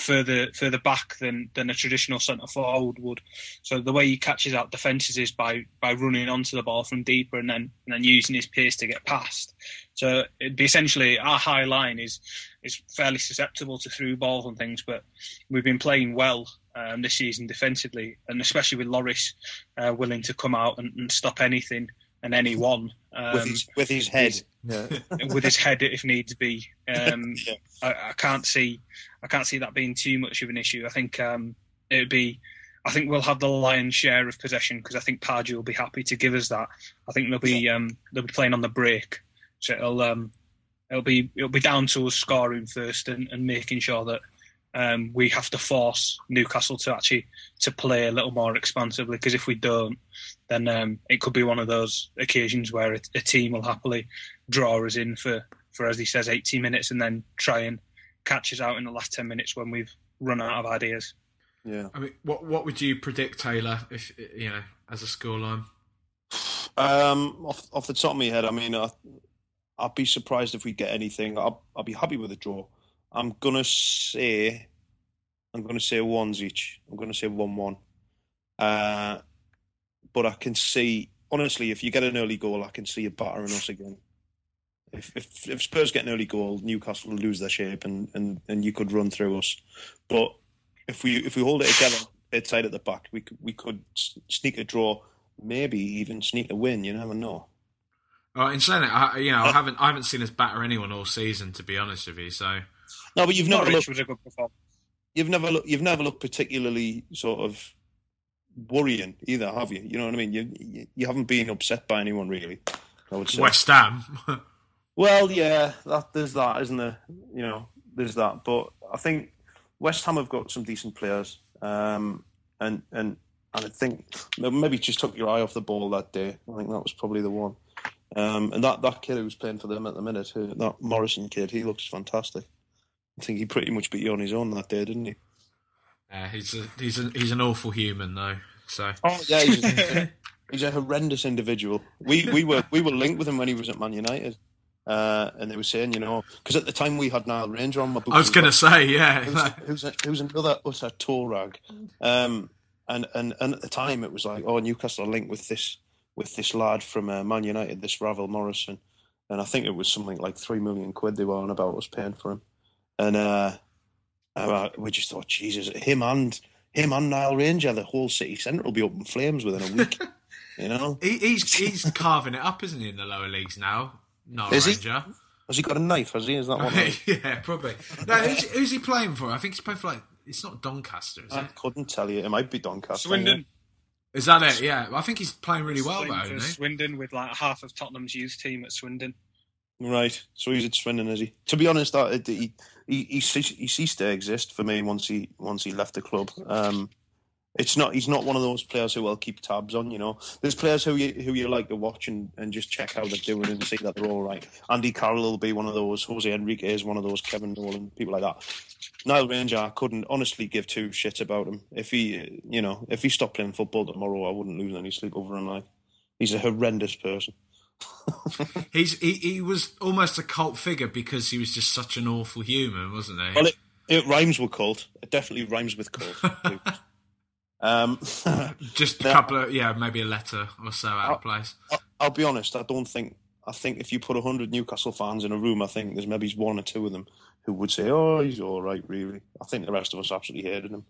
further further back than than a traditional centre forward would. So the way he catches out defences is by by running onto the ball from deeper and then and then using his pace to get past. So it'd be essentially our high line is is fairly susceptible to through balls and things, but we've been playing well um, this season defensively, and especially with Lloris uh, willing to come out and, and stop anything and anyone um, with his with his head, yeah. with his head if needs be. Um, yeah. I, I, can't see I can't see that being too much of an issue. I think um, it'd be. I think we'll have the lion's share of possession because I think Pardew will be happy to give us that. I think they'll be um, they'll be playing on the break, so it'll um, it'll be it'll be down to us scoring first and, and making sure that um, we have to force Newcastle to actually to play a little more expansively because if we don't, then um, it could be one of those occasions where a, a, team will happily draw us in for, for as he says 80 minutes and then try and catch us out in the last 10 minutes when we've run out of ideas. Yeah. I mean, what what would you predict, Taylor, if you know, as a scoreline? Um, off off the top of my head, I mean, I, I'd be surprised if we get anything. I'll, I'll be happy with a draw. I'm gonna say, I'm gonna say ones each. I'm gonna say one-one. Uh, but I can see, honestly, if you get an early goal, I can see you battering us again. If, if, if Spurs get an early goal, Newcastle will lose their shape, and, and, and you could run through us. But if we if we hold it together, bit tight at the back, we could we could sneak a draw, maybe even sneak a win. You never know. Well, in saying it, I, you know, I haven't I haven't seen us batter anyone all season, to be honest with you. So no, but you've never Norwich looked. was a good performance. You've never looked. You've never looked particularly sort of worrying either, have you? You know what I mean? You you, you haven't been upset by anyone really. I would say. West Ham. Well, yeah, that, there's that, isn't there? You know, there's that. But I think West Ham have got some decent players, um, and and and I think maybe just took your eye off the ball that day. I think that was probably the one. Um, and that, that kid who's playing for them at the minute, who, that Morrison kid, he looks fantastic. I think he pretty much beat you on his own that day, didn't he? Yeah, he's a, he's a, he's an awful human though. So oh yeah, he's a, he's a horrendous individual. We we were we were linked with him when he was at Man United. Uh, and they were saying, you know, because at the time we had Nile Ranger on my book. I was going to say, yeah, who's, who's, who's another utter tour rag, um, and and and at the time it was like, oh, Newcastle are linked with this with this lad from uh, Man United, this Ravel Morrison, and I think it was something like three million quid they were on about us paying for him, and uh, uh, we just thought, Jesus, him and him and Nile Ranger, the whole city centre will be up in flames within a week. you know, he, he's he's carving it up, isn't he, in the lower leagues now? No, Is Ranger. He? Has he got a knife? Has he? Is that one? yeah, probably. No, who's, who's, he playing for? I think he's playing for like. It's not Doncaster, is I it? I couldn't tell you. It might be Doncaster. Swindon. Is that it? Yeah, I think he's playing really well though, isn't he? Swindon with like half of Tottenham's youth team at Swindon. Right, so he's at Swindon, is he? To be honest, that he he, he, he ceased to exist for me once he once he left the club. Um, it's not he's not one of those players who will keep tabs on. You know, there's players who you who you like to watch and, and just check how they're doing and see that they're all right. Andy Carroll will be one of those. Jose Enrique is one of those. Kevin Nolan, people like that. Nile Ranger, I couldn't honestly give two shits about him. If he, you know, if he stopped playing football tomorrow, I wouldn't lose any sleep over him. Like, he's a horrendous person. he's he, he was almost a cult figure because he was just such an awful human, wasn't he? Well, it, it rhymes with cult. It definitely rhymes with cult. Um, Just a couple of yeah, maybe a letter or so out of place. I'll, I'll be honest. I don't think. I think if you put hundred Newcastle fans in a room, I think there's maybe one or two of them who would say, "Oh, he's all right, really." I think the rest of us absolutely hated him.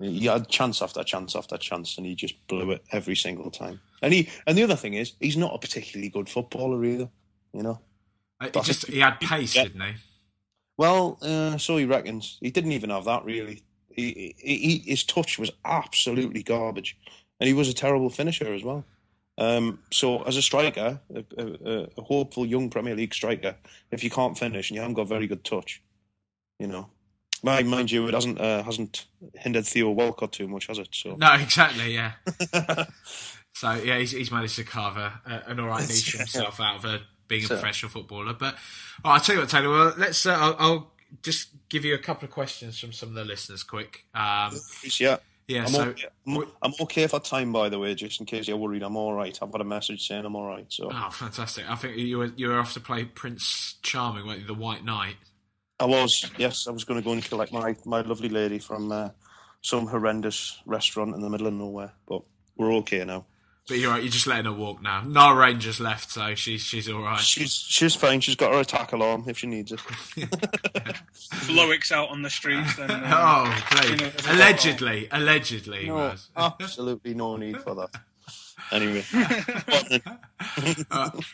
He had chance after chance after chance, and he just blew it every single time. And he and the other thing is, he's not a particularly good footballer either. You know. Uh, He just he had pace, Yeah. didn't he? Well, uh, so he reckons. He didn't even have that really. He, he, his touch was absolutely garbage, and he was a terrible finisher as well. Um, so, as a striker, a, a, a hopeful young Premier League striker, if you can't finish and you haven't got very good touch, you know, mind, mind you, it hasn't uh, hasn't hindered Theo Walcott too much, has it? So, No, exactly. Yeah. so yeah, he's, he's managed to carve a, a, an all right niche himself out of a, being a So- professional footballer. But oh, I'll tell you what, Taylor. Well, let's. Uh, I'll, I'll just give you a couple of questions from some of the listeners, quick. Um, yeah. yeah. I'm, So okay. I'm, I'm okay for time, by the way, just in case you're worried. I'm all right. I've got a message saying I'm all right. So oh, fantastic! I think you were you were off to play Prince Charming, weren't you? The White Knight. I was, yes, I was going to go and collect my, my lovely lady from uh, some horrendous restaurant in the middle of nowhere, but we're okay now. But you're right. You're just letting her walk now. Nile Ranger's left, so she's she's all right. She's she's fine. She's got her attack alarm if she needs it. Blowick's out on the streets. Then, uh, Oh, please. you know, Allegedly, allegedly, No, absolutely no need for that. Anyway, What?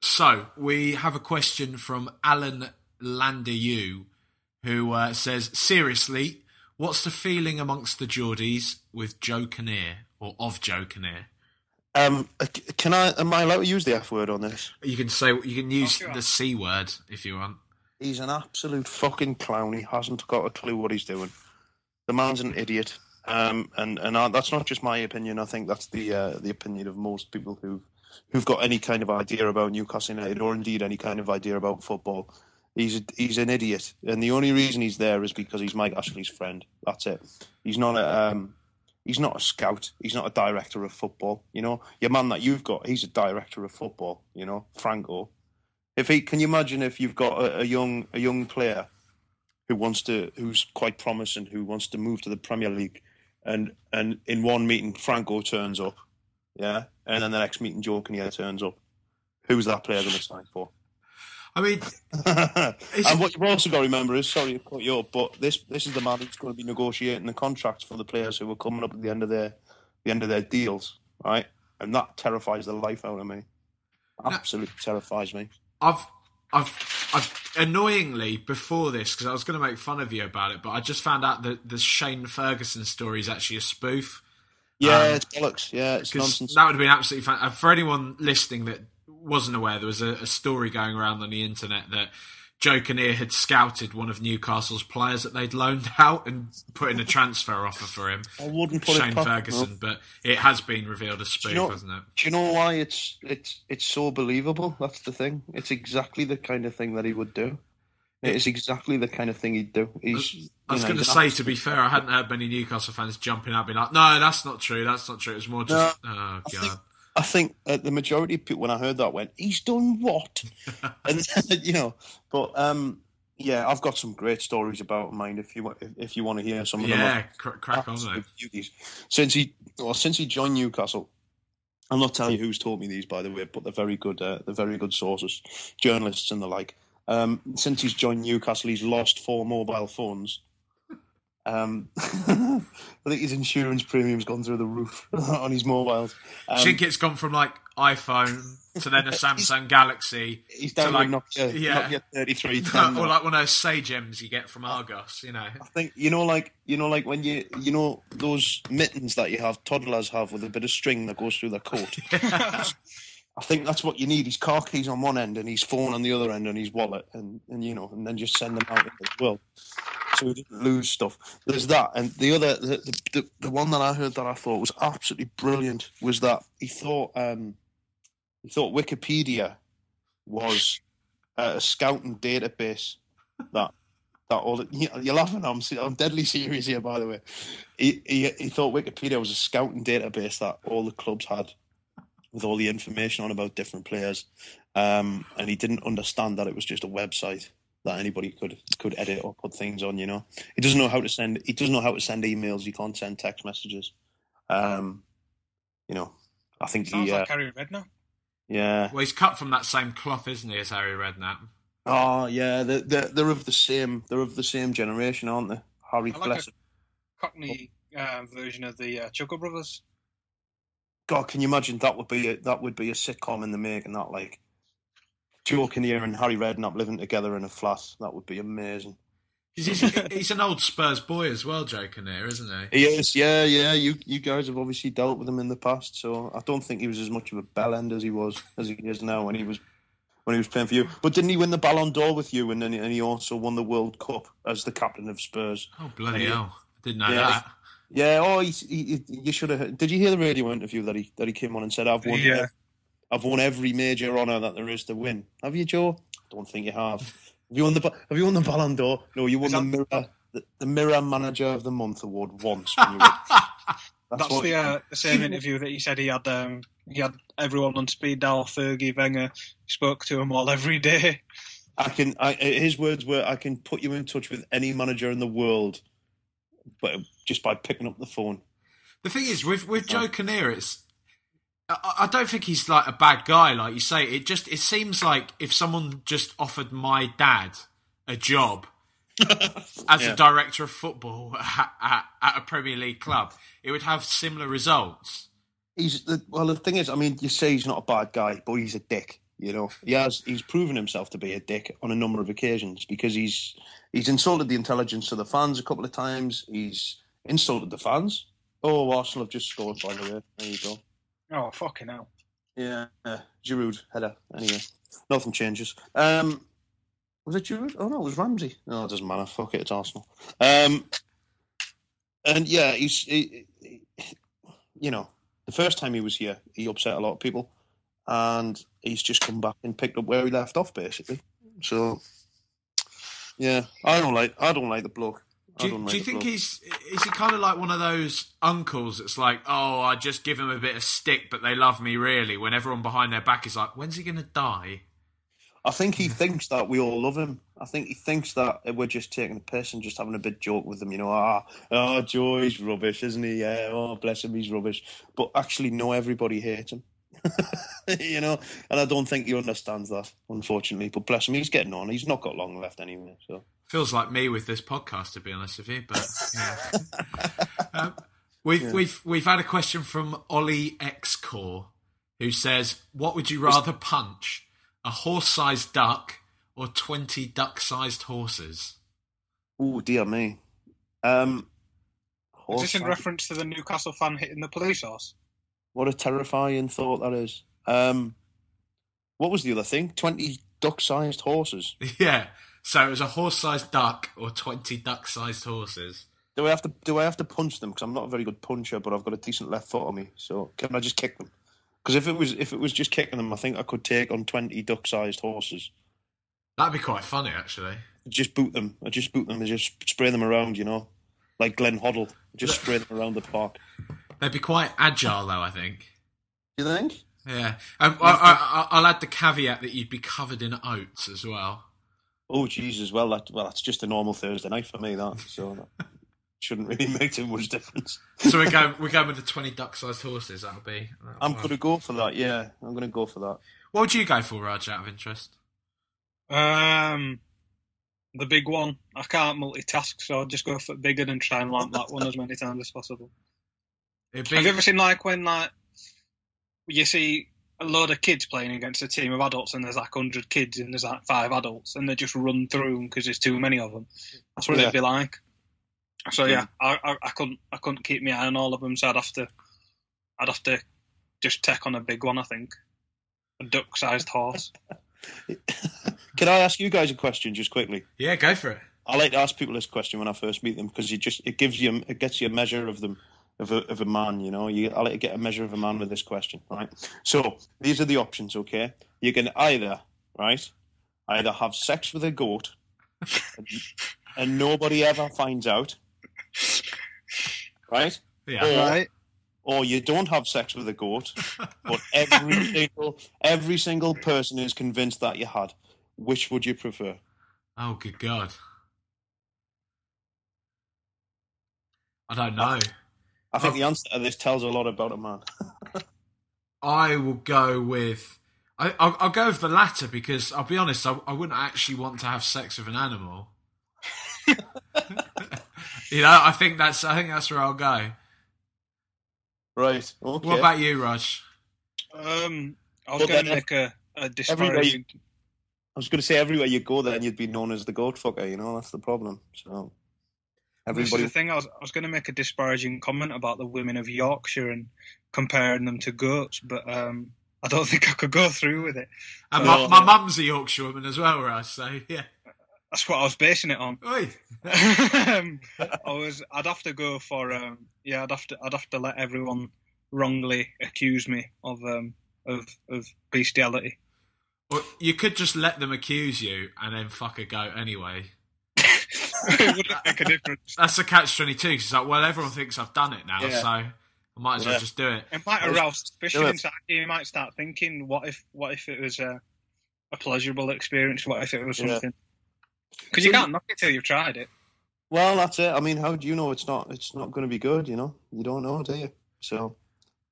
So we have a question from Alan Landeyu, who uh, says, "Seriously, what's the feeling amongst the Geordies with Joe Kinnear or of Joe Kinnear? um, uh, can I? Am I allowed to use the F word on this? You can say you can use sure. the C word if you want. He's an absolute fucking clown. He hasn't got a clue what he's doing. The man's an idiot. Um, and and I, that's not just my opinion. I think that's the uh, the opinion of most people who've who've got any kind of idea about Newcastle United or indeed any kind of idea about football. He's a, he's an idiot, and the only reason he's there is because he's Mike Ashley's friend. That's it. He's not a um, he's not a scout. He's not a director of football. You know, your man that you've got, he's a director of football. You know, Franco. If he can you imagine if you've got a, a young a young player who wants to who's quite promising who wants to move to the Premier League and and in one meeting Franco turns up, yeah, and then the next meeting Joe Kinnear turns up. Who's that player going to sign for? I mean, and what you've also got to remember is, sorry to cut you up, but this this is the man who's going to be negotiating the contracts for the players who are coming up at the end of their the end of their deals, right? And that terrifies the life out of me. Absolutely terrifies me. I've, I've, I've annoyingly before this because I was going to make fun of you about it, but I just found out that the Shane Ferguson story is actually a spoof. Yeah, Um, it's bollocks. Yeah, it's nonsense. That would have been absolutely fun. For anyone listening that wasn't aware, there was a, a story going around on the internet that Joe Kinnear had scouted one of Newcastle's players that they'd loaned out and put in a transfer offer for him. I wouldn't put it Shane Ferguson, but it has been revealed as spoof, you know- hasn't it? Do you know why it's it's it's so believable? That's the thing. It's exactly the kind of thing that he would do. It is exactly the kind of thing he'd do. He's. I was going to say, to be fair, I hadn't heard many Newcastle fans jumping up, being like, "No, that's not true. That's not true." It was more just, "Oh I god." I think uh, the majority of people, when I heard that, went, "He's done what?" and you know, but um, yeah, I've got some great stories about mine. If you if, if you want to hear some of them, yeah, cr- crack on, beauties. Since he, well, since he joined Newcastle, I'm not telling you who's taught me these, by the way, but they're very good. Uh, they're very good sources, journalists and the like. Um, since he's joined Newcastle, he's lost four mobile phones. Um, I think his insurance premium's gone through the roof on his mobiles. Um, I think it's gone from like iPhone to then a Samsung Galaxy he's to down like, Nokia, yeah. Nokia 33. or like one of those Sagems you get from Argos. You know, I think you know, like you know, like when you you know those mittens that you have toddlers have with a bit of string that goes through their coat. I think that's what you need. His car keys on one end and his phone on the other end and his wallet, and, and you know, and then just send them out into the world didn't lose stuff. There's that, and the other, the, the, the, one that I heard that I thought was absolutely brilliant was that he thought um, he thought Wikipedia was a scouting database that that all you're laughing. I'm I'm deadly serious here, by the way. He, he he thought Wikipedia was a scouting database that all the clubs had with all the information on about different players, um, and he didn't understand that it was just a website. That anybody could could edit or put things on. You know, he doesn't know how to send. He doesn't know how to send emails. He can't send text messages. Um, you know, I think Sounds he. Uh, like Harry Redknapp. yeah. Well, he's cut from that same cloth, isn't he, as Harry Redknapp? Oh yeah, they're, they're they're of the same. They're of the same generation, aren't they? Harry, I like bless a- Cockney uh, version of the uh, Chuckle Brothers. God, can you imagine that would be a, that would be a sitcom in the making? That like Joe Kinnear and Harry Redknapp living together in a flat. That would be amazing. He's, he's an old Spurs boy as well, Joe Kinnear, isn't he? He is, yeah, yeah. You you guys have obviously dealt with him in the past, so I don't think he was as much of a bell end as he was as he is now when he was when he was playing for you. But didn't he win the Ballon d'Or with you, and then and he also won the World Cup as the captain of Spurs? Oh, bloody Yeah. hell. I didn't know Yeah. that. Yeah. Oh, he, he, he- you should have. Did you hear the radio interview that he that he came on and said, "I've won, Yeah. I've won every major honour that there is to win." Have you, Joe? Don't think you have. Have you won the Have you won the Ballon d'Or? No, you won Is the Mirror the, the Mirror Manager of the Month award once. When you were, That's, what- the, uh, the same interview that he said he had. Um, he had everyone on speed dial. Fergie, Wenger, spoke to him all every day. I can. I, his words were, "I can put you in touch with any manager in the world, but just by picking up the phone." The thing is, with with Joe Kinnear, it's I, I don't think he's like a bad guy, like you say. It just it seems like if someone just offered my dad a job as Yeah. a director of football at, at, at a Premier League club, it would have similar results. He's the, well. The thing is, I mean, you say he's not a bad guy, but he's a dick. You know, he has. He's proven himself to be a dick on a number of occasions because he's he's insulted the intelligence of the fans a couple of times. He's insulted the fans. Oh, Arsenal have just scored. By the way, there you go. Oh fucking hell! Yeah, uh, Giroud header. Anyway, nothing changes. Um, was it Giroud? Oh no, it was Ramsey. No, it doesn't matter. Fuck it, it's Arsenal. Um, and yeah, he's, he, he- you know, the first time he was here, he upset a lot of people, and he's just come back and picked up where he left off, basically. So, yeah, I don't like, I don't like the bloke. Do, you- do you think he's is he kind of like one of those uncles that's like, oh, I just give him a bit of stick, but they love me really? When everyone behind their back is like, when's he going to die? I think he thinks that we all love him. I think he thinks that we're just taking the piss and just having a bit joke with him. You know, ah, oh, Joe, he's rubbish, isn't he? Yeah, oh, bless him, he's rubbish. But actually, no, everybody hates him. you know, and I don't think he understands that, unfortunately. But bless him, he's getting on. He's not got long left anyway. So Feels like me with this podcast, to be honest with you. But yeah. um, we've we've we've had a question from Ollie X Core, who says, "What would you rather punch, a horse-sized duck or twenty duck-sized horses?" Oh dear me. Um, Is this in reference to the Newcastle fan hitting the police horse? What a terrifying thought that is. Um, what was the other thing? Twenty duck-sized horses. yeah. So it was a horse-sized duck or twenty duck-sized horses. Do I have to do I have to punch them? Because I'm not a very good puncher, but I've got a decent left foot on me. So can I just kick them? Because if it was if it was just kicking them, I think I could take on twenty duck-sized horses. That'd be quite funny, actually. Just boot them. I just boot them and just spray them around. You know, like Glenn Hoddle. Just spray them around the park. They'd be quite agile, though. I think. You think? Yeah. Um, I, I, I, I'll add the caveat that you'd be covered in oats as well. Oh Jesus! Well, that well, that's just a normal Thursday night for me. That so that shouldn't really make too much difference. So we're going we're going with the twenty duck-sized horses. That'll be. that'll I'm work. gonna go for that. Yeah, I'm gonna go for that. What would you go for, Raj? Out of interest. Um, the big one. I can't multitask, so I'll just go for the bigger and try and land that one as many times as possible. It'd Have you ever seen like when like you see a load of kids playing against a team of adults, and there's like hundred kids, and there's like five adults, and they just run through them because there's too many of them. That's what Yeah. it'd be like. So yeah, hmm. I, I I couldn't I couldn't keep my eye on all of them, so I'd have to I'd have to just take on a big one. I think a duck-sized horse. Can I ask you guys a question just quickly? yeah, go for it. I like to ask people this question when I first meet them because it just it gives you it gets you a measure of them of a of a man. You know, you I like to get a measure of a man with this question. Right. So these are the options. Okay, you can either right either have sex with a goat and, and nobody ever finds out, right? Yeah. Or, Right. or you don't have sex with a goat, but every single every single person is convinced that you had. Which would you prefer? Oh, good God. I don't know. I think the answer to this tells a lot about a man. I will go with. I, I'll, I'll go with the latter because I'll be honest. I, I wouldn't actually want to have sex with an animal. you know, I think that's. I think that's where I'll go. right. Okay. What about you, Raj? Um, I was Well, going to make a, a everywhere disparaging. I was going to say everywhere you go, then you'd be known as the goat fucker. You know, that's the problem. So This is the thing. I was, I was going to make a disparaging comment about the women of Yorkshire and comparing them to goats, but um, I don't think I could go through with it. And Oh. my, my mum's a Yorkshire woman as well, Raj. So yeah. That's what I was basing it on. Oi. um, I was. I'd have to go for. Um, yeah, I'd have to. I'd have to let everyone wrongly accuse me of um, of of bestiality. Or you could just let them accuse you and then fuck a goat anyway. It wouldn't make a difference. That's the catch twenty two. It's like, well, everyone thinks I've done it now, Yeah. so I might as well just do it. It might arouse suspicion inside you. You might start thinking, what if, what if it was a, a pleasurable experience? What if it was something? Because you can't knock it till you've tried it. Well, that's it. I mean, how do you know it's not? It's not going to be good. You know, you don't know, do you? So,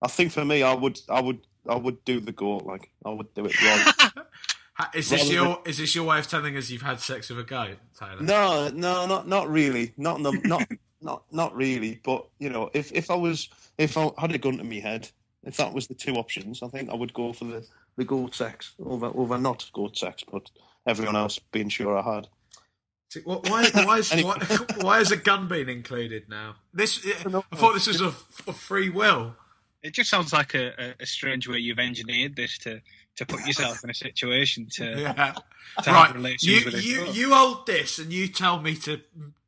I think for me, I would, I would, I would do the goat. Like, I would do it wrong. Ha- Is this Rather your is this your way of telling us you've had sex with a guy, Taylor? no, no, not not really. Not in not not not really. But you know, if if I was if I had a gun to me head, if that was the two options, I think I would go for the the goat sex over over not goat sex, but everyone else being sure I had. See, wh- Why, why, is, Anyway. why, why is a gun being included now? This. I thought this was a, of free will. It just sounds like a, a, a strange way you've engineered this to, to put yourself in a situation to, Yeah. to right. have relations You with you goat. you hold this and you tell me to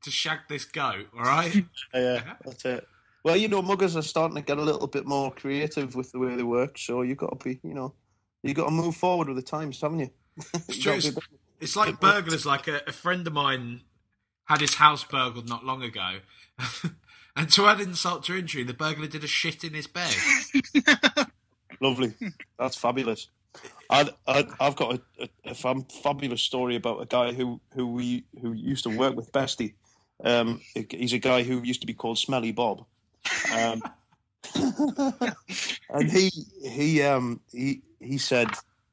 to shag this goat. All right. Yeah, that's it. Well, you know, muggers are starting to get a little bit more creative with the way they work. So you've got to be, you know, you've got to move forward with the times, haven't you? It's You true. It's, it's like burglars. Like a, a friend of mine had his house burgled not long ago, and to add insult to injury, the burglar did a shit in his bed. Lovely. That's fabulous. I, I, I've got a, a, fabulous story about a guy who who we who used to work with Bestie. Um, he's a guy who used to be called Smelly Bob, um, and he he um he he said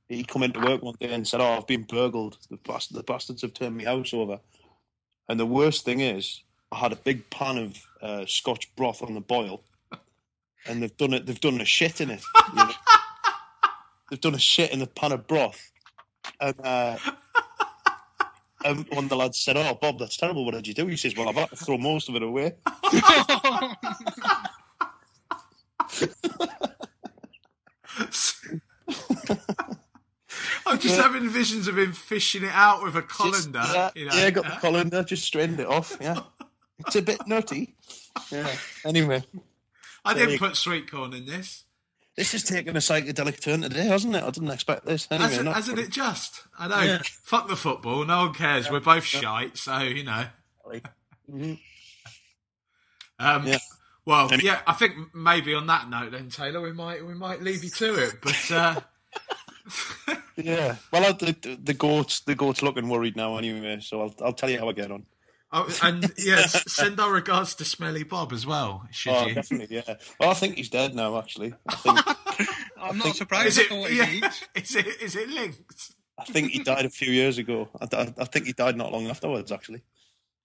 he come into work one day and said, "Oh, I've been burgled. The bast- the bastards have turned my house over." And the worst thing is, I had a big pan of uh, Scotch broth on the boil, and they've done it. They've done a shit in it. you know. they've done a shit in the pan of broth, and. Uh, and one of the lads said, "Oh, Bob, that's terrible. What did you do?" He says, "Well, I've had to throw most of it away." I'm just having visions of him fishing it out with a Just- colander. yeah, you know. yeah, got the colander, just straightened it off. Yeah, it's a bit nutty. Yeah. Anyway, I didn't put sweet corn in this. This has taken a psychedelic turn today, hasn't it? I didn't expect this. Anyway, Hasn't, not- hasn't it just? I know. Yeah. Fuck the football. No one cares. We're both shite, so you know. Mhm. Um, Yeah. Well, Any- yeah. I think maybe on that note, then Taylor, we might we might leave you to it. But uh, Yeah. Well, the the goat's the goat's looking worried now anyway, so I'll I'll tell you how I get on. Oh, and yes, send our regards to Smelly Bob as well. Should Oh, you? definitely, yeah. Well, I think he's dead now. Actually, I think I'm not think- surprised Is it? what Yeah, is it? Is it linked? I think he died a few years ago. I, I, I think he died not long afterwards. Actually.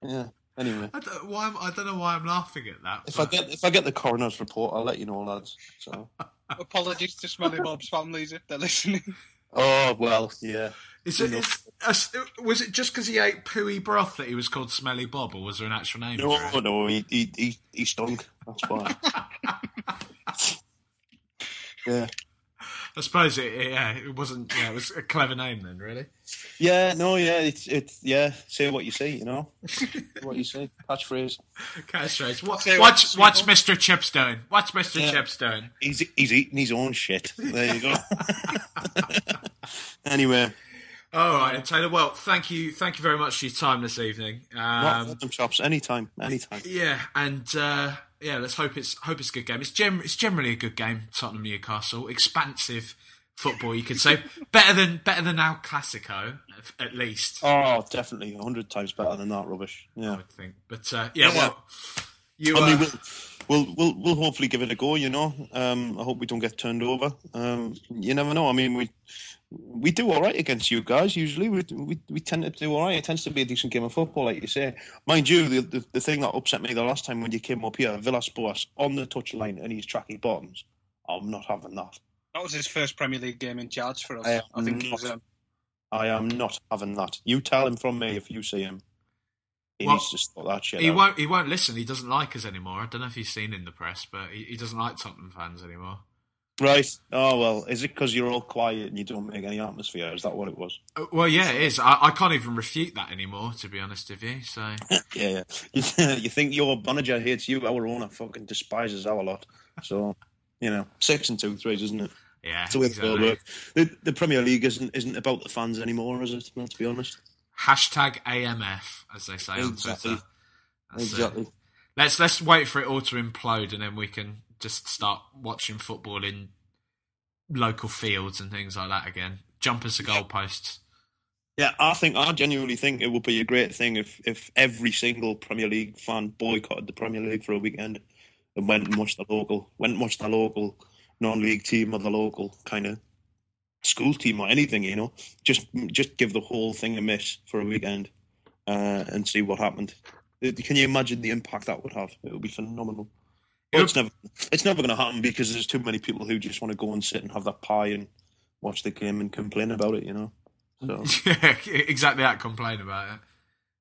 Yeah. Anyway, I don't, why am, I don't know why I'm laughing at that. if I get if I get the coroner's report, I'll let you know, lads. So. Apologies to Smelly Bob's families if they're listening. Oh well, yeah. Is it, No. is, was it just because he ate pooey broth that he was called Smelly Bob, or was there an actual name? No, for it? no, he he he, he stunk. That's why. yeah, I suppose it. Yeah, it wasn't. Yeah, it was a clever name then, really. yeah, no, yeah. It's it's yeah. Say what you see, you know. what you say, catchphrase. Catchphrase. What, what's what's- what's Mr. Chips doing? What's Mr. Yeah. Chips doing? He's he's eating his own shit. There you go. anyway, All right, and Taylor. Well, thank you, thank you very much for your time this evening. Um, welcome chops anytime, anytime. yeah, and uh, yeah, let's hope it's hope it's a good game. It's gem- it's generally a good game. Tottenham Newcastle, expansive football, you could say. better than better than our Classico at least. Oh, definitely, hundred times better than that rubbish. I Yeah, would think. But uh, yeah, Yeah. well, you. I mean, uh, we'll, we'll we'll we'll hopefully give it a go. You know, um, I hope we don't get turned over. Um, you never know. I mean, we we do all right against you guys. Usually, we we, we tend to do all right. It tends to be a decent game of football, like you say. Mind you, the, the the thing that upset me the last time when you came up here, Villas Boas on the touchline and he's tracky bottoms. I'm not having that. That was his first Premier League game in charge for us. I I, think am he's um, I am not having that. You tell him from me if you see him. He Well, needs to stop that shit. he out. won't. He won't listen. He doesn't like us anymore. I don't know if he's seen in the press, but he, he doesn't like Tottenham fans anymore. Right. Oh well. Is it because you're all quiet and you don't make any atmosphere? Is that what it was? Uh, Well, yeah, it is. I, I can't even refute that anymore, to be honest with you. So Yeah, yeah. you think your manager hates you? Our owner fucking despises our lot. So, you know, six and two threes, isn't it? yeah, It's the way the world exactly. works. The, the Premier League isn't isn't about the fans anymore, is it? Let's be honest. Hashtag AMF, as they say Exactly. on Twitter. That's it. exactly. Let's let's wait for it all to implode, and then we can just start watching football in local fields and things like that again. Jumpers to goalposts. Yeah, I think I genuinely think it would be a great thing if if every single Premier League fan boycotted the Premier League for a weekend and went and watched the local, went and watched the local non-league team or the local kind of school team or anything. You know, just just give the whole thing a miss for a weekend uh, and see what happened. Uh, Can you imagine the impact that would have? It would be phenomenal. But it's never it's never going to happen because there's too many people who just want to go and sit and have that pie and watch the game and complain about it. You know. So. yeah, exactly that. Complain about it.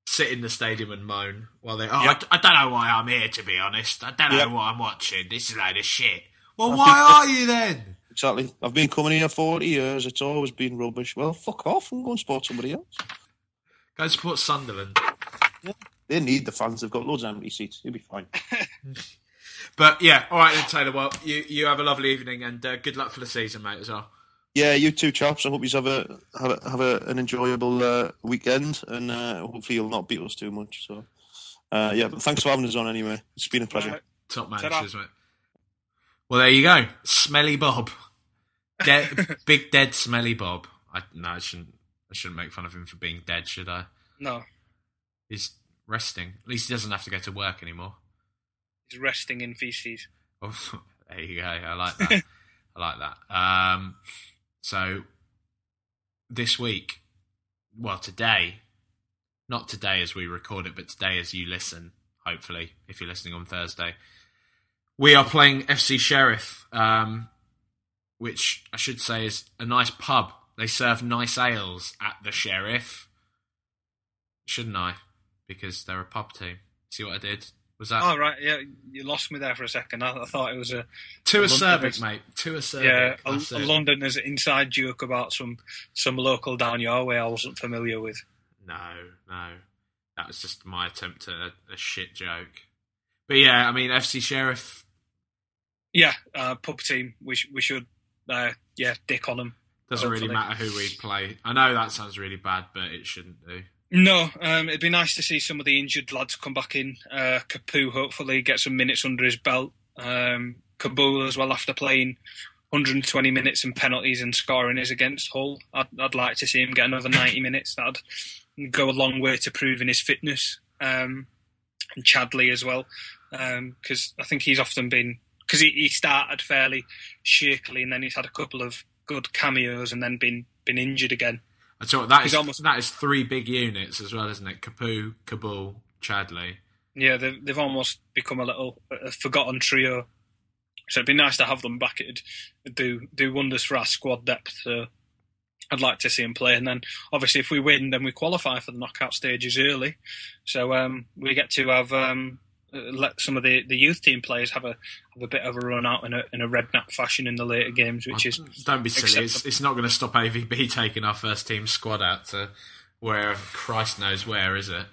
Sit in the stadium and moan while they. Oh, Yep. I, I don't know why I'm here. To be honest, I don't know Yep. what I'm watching. This is a load of shit. Well, I've why been- are you then? Exactly. I've been coming here 40 years. It's always been rubbish. Well, fuck off and go and support somebody else. Go support Sunderland. They need the fans. They've got loads of empty seats. You'll be fine. But yeah, all right then, Taylor. Well, you you have a lovely evening and uh, good luck for the season, mate, as well. Yeah, you two chaps. I hope you have a have a, have a, an enjoyable uh, weekend, and uh, hopefully you'll not beat us too much. So, uh, yeah, but thanks for having us on anyway. It's been a pleasure. Right. Top man, mate. Well, there you go. Smelly Bob, dead, big dead smelly Bob. I no, I shouldn't. I shouldn't make fun of him for being dead, should I? no, He's resting. At least he doesn't have to go to work anymore. Resting in feces. Oh, there you go. I like that. I like that. Um, so this week, well, today, not today as we record it, but today as you listen. Hopefully, if you're listening on Thursday, we are playing FC Sheriff, um, which I should say is a nice pub. They serve nice ales at the Sheriff. Shouldn't I? Because they're a pub team. See what I did? Was that Oh right, yeah, you lost me there for a second. I, I thought it was a to a London mate. To a Cervic. yeah a, a it. Londoners inside joke about some some local down your way. I wasn't familiar with. No, no. That was just my attempt at a, a shit joke. But yeah, I mean, FC Sheriff Yeah, uh, pub team. We sh- we should uh, yeah dick on them. doesn't really matter who we play. I know that sounds really bad, but it shouldn't do. No, um, it'd be nice to see some of the injured lads come back in. Uh, Capoue hopefully get some minutes under his belt. Um, Kaboul as well after playing 120 minutes and penalties and scoring his against Hull. I'd, I'd like to see him get another 90 minutes. That'd go a long way to proving his fitness. Um, and Chadli as well, because I think he's often been because he, he started fairly shakily and then he's had a couple of good cameos and then been been injured again. I tell you what, that is almost- that is three big units as well, isn't it? Capoue, Kaboul, Chadli. Yeah, they've, they've almost become a little a forgotten trio. So it'd be nice to have them back. It'd do do wonders for our squad depth. So I'd like to see them play. And then obviously, if we win, then we qualify for the knockout stages early. So um, we get to have um, let some of the, the youth team players have a have a bit of a run out in a in a redknapp fashion in the later games, which is Don't be silly. It's, it's not going to stop AVB taking our first team squad out to where Christ knows where, is it?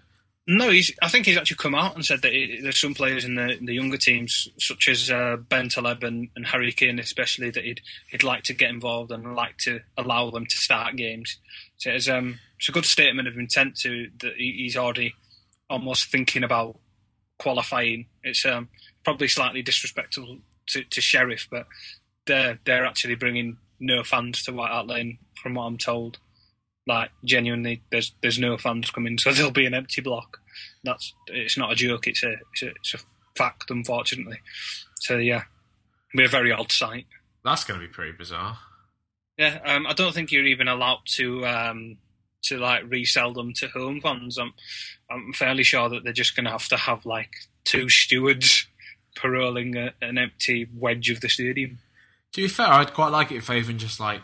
No, he's. I think he's actually come out and said that he, there's some players in the in the younger teams, such as uh, Bentaleb and, and Harry Kane, especially, that he'd he'd like to get involved and like to allow them to start games. So it's um it's a good statement of intent to that he, he's already almost thinking about qualifying. It's um probably slightly disrespectful to, to Sheriff, but they're they're actually bringing no fans to White Hart Lane, from what I'm told. Like genuinely, there's there's no fans coming, so there'll be an empty block. That's it's not a joke. It's a it's a, it's a fact, unfortunately. So yeah, be a very odd sight. That's going to be pretty bizarre. Yeah, um, I don't think you're even allowed to um, to like resell them to home fans. I'm I'm fairly sure that they're just going to have to have like two stewards paroling a, an empty wedge of the stadium. To be fair, I'd quite like it if they even just like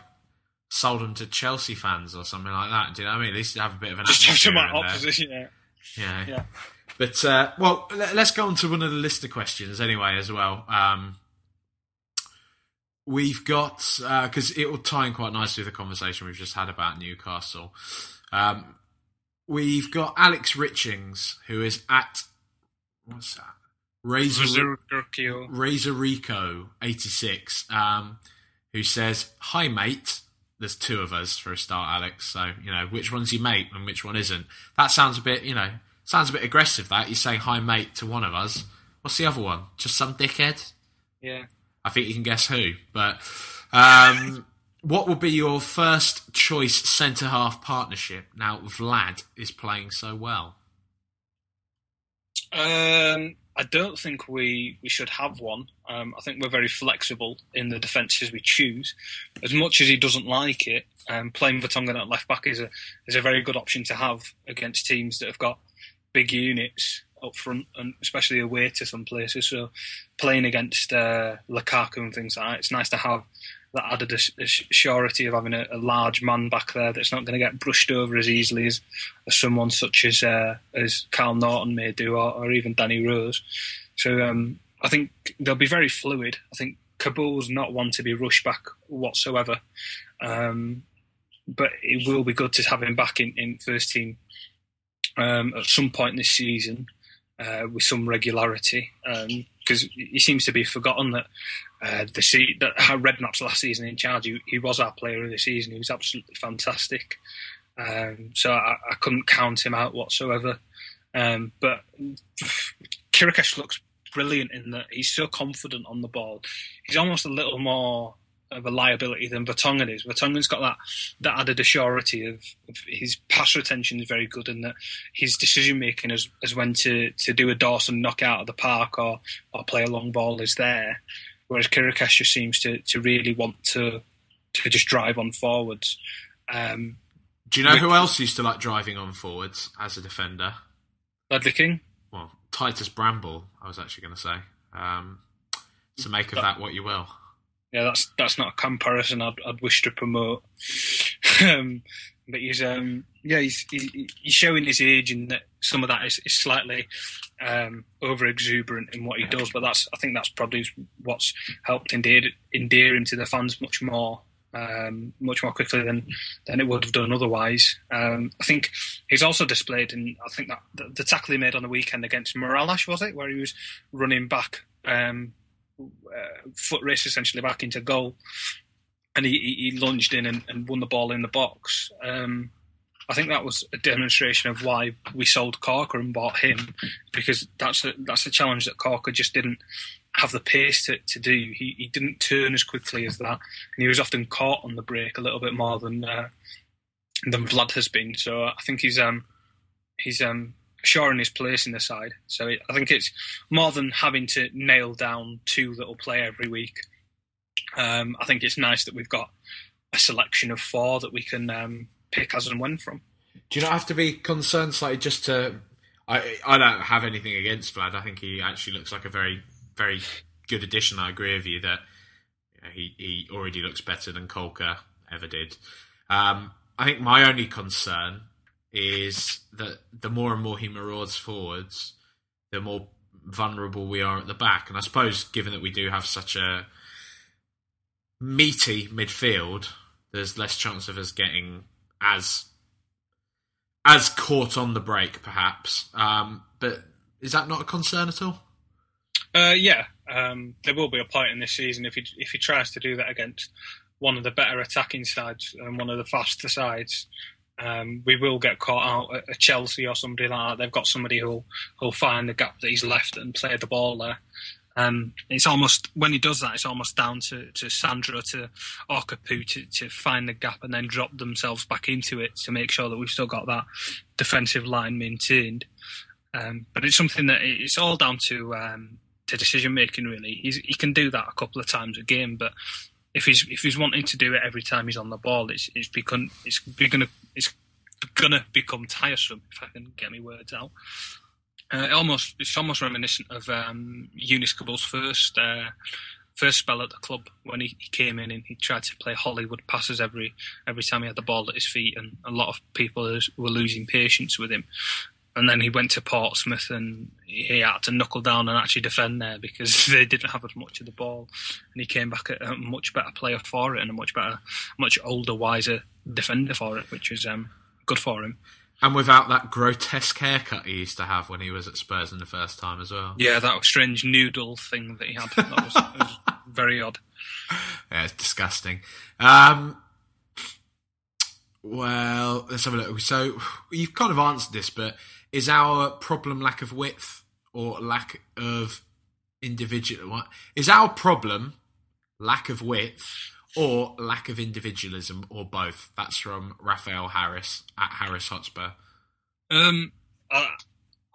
sold them to Chelsea fans or something like that. Do you know what I mean? At least have a bit of an Just have some opposition. Yeah. Yeah. Yeah. But uh, well, let- let's go on to one of the list of questions anyway as well. Um, we've got because it will tie in quite nicely with the conversation we've just had about Newcastle. Um, we've got Alex Richings, who is at what's that? Razor. Razor Rico eighty six, um, who says, "Hi mate." There's two of us for a start, Alex. So you know which one's your mate and which one isn't. That sounds a bit, you know, sounds a bit aggressive. That you're saying hi mate to one of us. What's the other one? Just some dickhead? Yeah. I think you can guess who. But um, what would be your first choice centre half partnership? Now Vlad is playing so well. Um, I don't think we, we should have one. Um, I think we're very flexible in the defences we choose. As much as he doesn't like it, um, playing Vertonghen at left back is a is a very good option to have against teams that have got big units up front, and especially away to some places. So playing against uh, Lukaku and things like that, it's nice to have that added surety of having a, a large man back there that's not going to get brushed over as easily as, as someone such as uh, as Kyle Naughton may do, or, or even Danny Rose. So um, I think they'll be very fluid. I think Kaboul's not one to be rushed back whatsoever. Um, but it will be good to have him back in, in first team um, at some point this season uh, with some regularity because he seems to be forgotten that uh, the se- that Redknapp's last season in charge, he, he was our player of the season. He was absolutely fantastic. Um, so I, I couldn't count him out whatsoever. Um, but Chiriches looks brilliant in that he's so confident on the ball. He's almost a little more of a liability than Vertonghen is. Vertonghen's got that that added assurity of, of his pass retention is very good and that his decision making as, as when to, to do a Dawson knock out of the park or, or play a long ball is there. Whereas Chiriches just seems to, to really want to to just drive on forwards. Um, Do you know who else used to like driving on forwards as a defender? Ledley King, Well, Titus Bramble, I was actually going to say. Um, so make of that what you will. Yeah, that's that's not a comparison I'd, I'd wish to promote. um, but he's um, yeah, he's he, he's showing his age, and that some of that is, is slightly um, over exuberant in what he does. But that's I think that's probably what's helped endear endear him to the fans much more. Um, much more quickly than than it would have done otherwise. Um, I think he's also displayed, and I think that the, the tackle he made on the weekend against Morales was it, where he was running back um, foot race essentially back into goal, and he, he he lunged in and, and won the ball in the box. Um, I think that was a demonstration of why we sold Caulker and bought him, because that's a, that's a challenge that Caulker just didn't have the pace to, to do. He he didn't turn as quickly as that, and he was often caught on the break a little bit more than uh, than Vlad has been. So I think he's um he's um sure in his place in the side. So I think it's more than having to nail down two that will play every week. Um, I think it's nice that we've got a selection of four that we can um, pick as and when from. Do you not have to be concerned slightly just to? I I don't have anything against Vlad. I think he actually looks like a very very good addition. I agree with you that you know, he he already looks better than Caulker ever did. Um, I think my only concern is that the more and more he marauds forwards, the more vulnerable we are at the back. And I suppose, given that we do have such a meaty midfield, there's less chance of us getting as as caught on the break, perhaps. Um, but is that not a concern at all? Uh, yeah, um, there will be a point in this season if he if he tries to do that against one of the better attacking sides and one of the faster sides. Um, we will get caught out at Chelsea or somebody like that. They've got somebody who'll who'll find the gap that he's left and play the ball there. Um, it's almost when he does that, it's almost down to, to Sandro to Okapu to, to find the gap and then drop themselves back into it to make sure that we've still got that defensive line maintained. Um, but it's something that it's all down to um, to decision making. Really, he's, he can do that a couple of times a game, but if he's if he's wanting to do it every time he's on the ball, it's it's become it's gonna it's gonna become tiresome if I can get my words out. Uh, almost it's almost reminiscent of um, Kaboul's first uh, first spell at the club when he, he, came in and he tried to play Hollywood passes every every time he had the ball at his feet, and a lot of people were losing patience with him. And then he went to Portsmouth and he had to knuckle down and actually defend there because they didn't have as much of the ball. And he came back a much better player for it and a much better, much older, wiser defender for it, which was um, good for him. And without that grotesque haircut he used to have when he was at Spurs in the first time as well. Yeah, that strange noodle thing that he had. That was, was very odd. Yeah, it's disgusting. Um, well, let's have a look. So you've kind of answered this, but is our problem lack of width or lack of individual? What is our problem? Lack of width or lack of individualism, or both? That's from Raphael Harris at Harris Hotspur. Um, uh,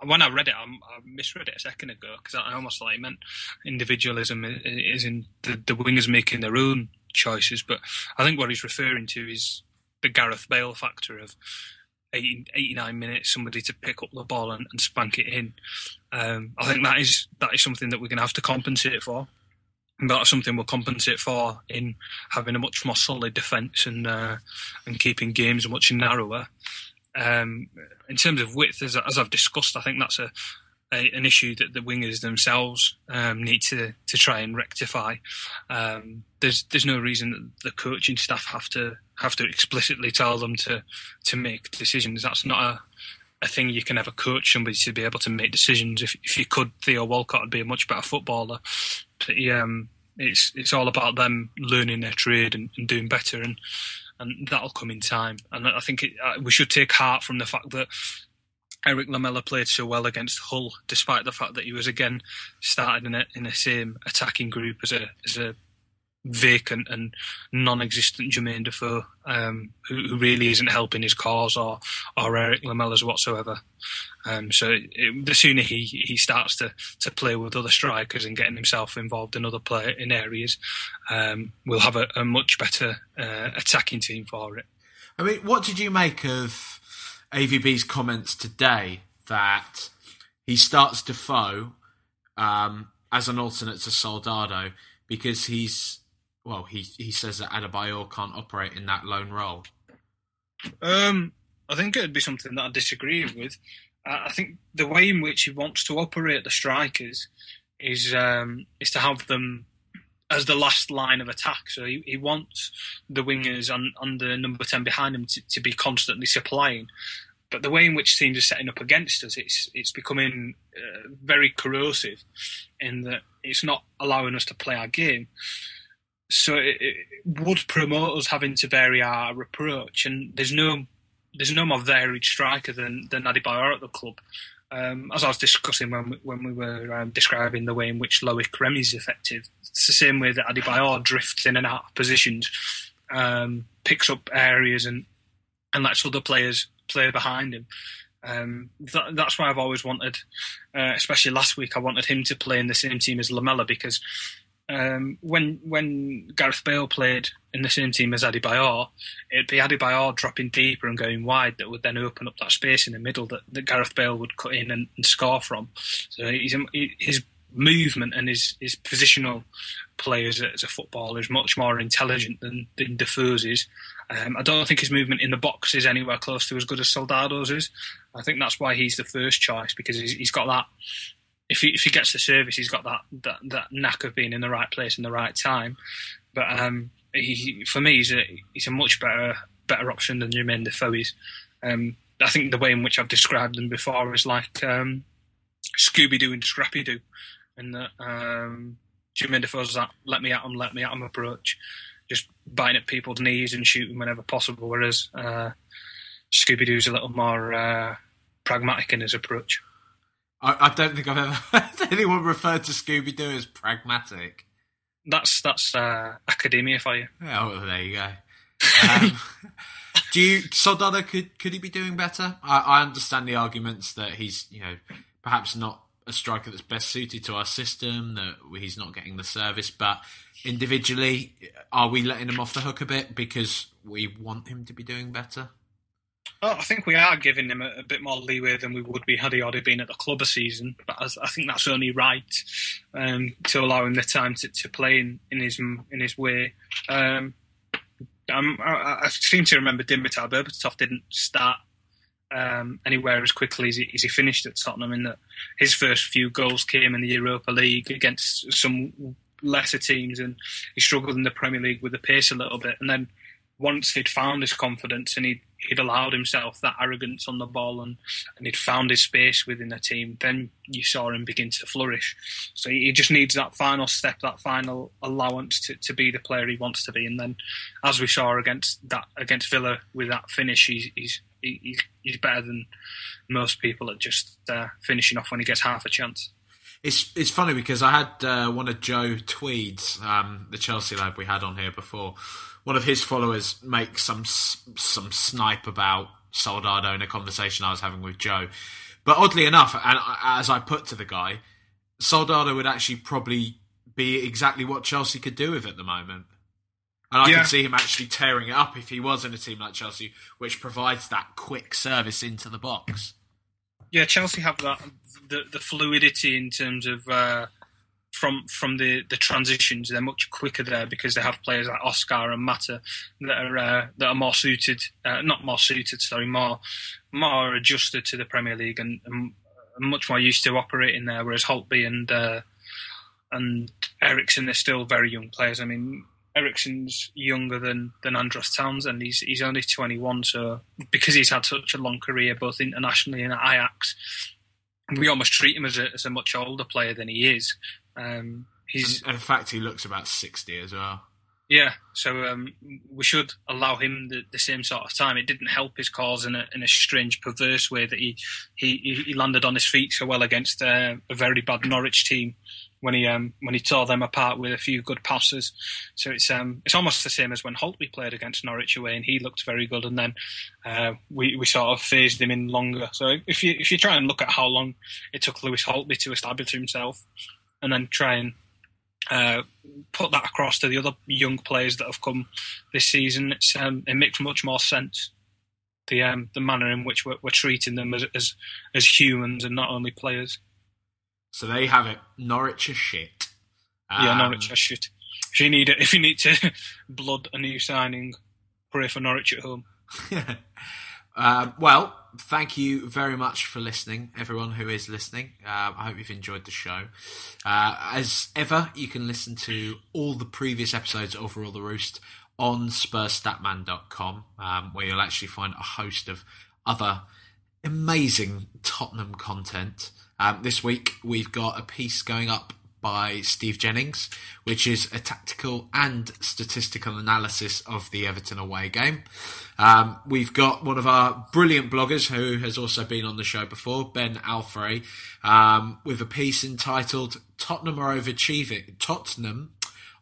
when I read it, I, I misread it a second ago because I almost thought it meant individualism is in the, the wingers making their own choices. But I think what he's referring to is the Gareth Bale factor of 80, 89 minutes, somebody to pick up the ball and, and spank it in. Um, I think that is that is something that we're going to have to compensate for. And that's something we'll compensate for in having a much more solid defence and uh, and keeping games much narrower. Um, in terms of width, as, as I've discussed, I think that's a a, an issue that the wingers themselves um, need to to try and rectify. Um, there's there's no reason that the coaching staff have to have to explicitly tell them to to make decisions. That's not a a thing you can ever coach somebody to be able to make decisions. If if you could, Theo Walcott would be a much better footballer. But um, it's it's all about them learning their trade and, and doing better, and and that'll come in time. And I think it, uh, we should take heart from the fact that Erik Lamela played so well against Hull, despite the fact that he was again started in a in the same attacking group as a as a vacant and non-existent Jermaine Defoe, um, who, who, really isn't helping his cause or or Erik Lamela's whatsoever. Um, so it, the sooner he, he starts to, to play with other strikers and getting himself involved in other play in areas, um, we'll have a, a much better uh, attacking team for it. I mean, what did you make of AVB's comments today that he starts Defoe um, as an alternate to Soldado because he's well, he he says that Adebayor can't operate in that lone role. Um, I think it would be something that I disagree with. I think the way in which he wants to operate the strikers is um, is to have them as the last line of attack. So he, he wants the wingers on, on the number 10 behind him to, to be constantly supplying. But the way in which teams are setting up against us, it's it's becoming uh, very corrosive in that it's not allowing us to play our game. So it, it would promote us having to vary our approach, and there's no there's no more varied striker than than Adebayor at the club. Um, as I was discussing when we, when we were um, describing the way in which Loic is effective, it's the same way that Adebayor drifts in and out of positions, um, picks up areas and and lets other players play behind him. Um, that, that's why I've always wanted, uh, especially last week, I wanted him to play in the same team as Lamela because um, when when Gareth Bale played in the same team as Adebayor, it'd be Adebayor dropping deeper and going wide that would then open up that space in the middle that, that Gareth Bale would cut in and, and score from. So he's, his movement and his, his positional play as a, as a footballer is much more intelligent than, than Defoe's is. Um, I don't think his movement in the box is anywhere close to as good as Soldado's is. I think that's why he's the first choice because he's, he's got that if he if he gets the service, he's got that that, that knack of being in the right place in the right time. But um, he, for me, he's a he's a much better better option than Jermaine Defoe is. Um, I think the way in which I've described them before is like um, Scooby Doo and Scrappy Doo, and that um, Jermaine Defoe's that let me at him, let me at him approach, just biting at people's knees and shooting whenever possible. Whereas uh, Scooby Doo's a little more uh, pragmatic in his approach. I, I don't think I've ever heard anyone refer to Scooby Doo as pragmatic. That's that's uh, academia for you. Oh, well, there you go. Um, do you Soldado could could he be doing better? I, I understand the arguments that he's you know perhaps not a striker that's best suited to our system, that he's not getting the service, but individually, are we letting him off the hook a bit because we want him to be doing better? Well, I think we are giving him a, a, bit more leeway than we would be had he already been at the club a season. But I, I think that's only right um, to allow him the time to, to play in, in his in his way. Um, I, I, seem to remember Dimitar Berbatov didn't start um, anywhere as quickly as he, as he, finished at Tottenham. In that his first few goals came in the Europa League against some lesser teams, and he struggled in the Premier League with the pace a little bit. And then once he'd found his confidence and he'd, he'd allowed himself that arrogance on the ball and, and he'd found his space within the team, then you saw him begin to flourish. So he just needs that final step, that final allowance to, to be the player he wants to be. And then, as we saw against that against Villa with that finish, he's he's he's, better than most people at just uh, finishing off when he gets half a chance. It's it's funny because I had uh, one of Joe Tweed's, um, the Chelsea lad we had on here before one of his followers make some some snipe about Soldado in a conversation I was having with Joe. But oddly enough, and as I put to the guy, Soldado would actually probably be exactly what Chelsea could do with at the moment. And I yeah. could see him actually tearing it up if he was in a team like Chelsea, which provides that quick service into the box. Yeah, Chelsea have that the, the fluidity in terms of uh, from from the, the transitions. They're much quicker there because they have players like Oscar and Mata that are uh, that are more suited, uh, not more suited, sorry, more more adjusted to the Premier League and, and much more used to operating there. Whereas Holtby and uh, and Eriksen are still very young players. I mean, Eriksen's younger than than Andros Townsend. He's he's only 21, so because he's had such a long career both internationally and at Ajax, we almost treat him as a, as a much older player than he is. Um, he's and in fact he looks about sixty as well. Yeah, so um, we should allow him the, the, same sort of time. It didn't help his cause in a, in a strange, perverse way that he, he, he landed on his feet so well against uh, a very bad Norwich team when he um, when he tore them apart with a few good passes. So it's um, it's almost the same as when Holtby played against Norwich away and he looked very good, and then uh, we we sort of phased him in longer. So if you if you try and look at how long it took Lewis Holtby to establish himself and then try and uh, put that across to the other young players that have come this season. it's Um, it makes much more sense. The um, the manner in which we're, we're treating them as, as, as humans and not only players. So there you have it. Norwich are shit. Um, yeah, Norwich are shit. If you need it, if you need to blood a new signing, pray for Norwich at home. Um, well, thank you very much for listening, everyone who is listening. Uh, I hope you've enjoyed the show. Uh, as ever, you can listen to all the previous episodes of Rule the Roost on SpursStatman.com, um, where you'll actually find a host of other amazing Tottenham content. Um, this week, we've got a piece going up by Steve Jennings, which is a tactical and statistical analysis of the Everton away game. Um, we've got one of our brilliant bloggers who has also been on the show before, Ben Alfrey, um, with a piece entitled "Tottenham are overachieving." Tottenham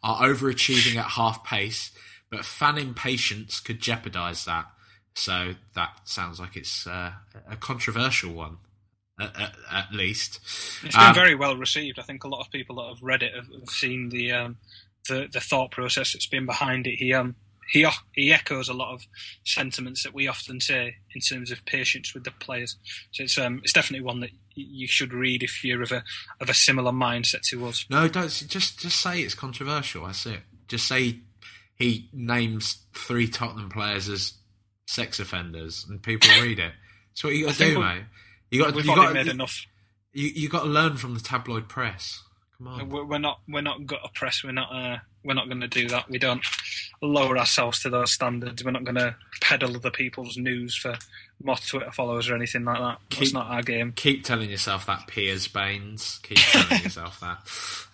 are overachieving at half pace, but fan impatience could jeopardise that. So that sounds like it's uh, a controversial one at, at, least. It's been um, very well received. I think a lot of people that have read it have, have seen the, um, the the thought process that's been behind it. He um he he echoes a lot of sentiments that we often say in terms of patience with the players. So it's um it's definitely one that you should read if you're of a of a similar mindset to us. No, don't just just say it's controversial. That's it. Just say he names three Tottenham players as sex offenders, and people read it. That's what you got to do, mate. You got. We've you got made you, enough. You you got to learn from the tabloid press. Come on. We're not we're not gut a press. We're not uh, we're not going to do that. We don't lower ourselves to those standards. We're not going to peddle other people's news for more Twitter followers or anything like that. Keep, That's not our game. Keep telling yourself that, Piers Baines. Keep telling yourself that.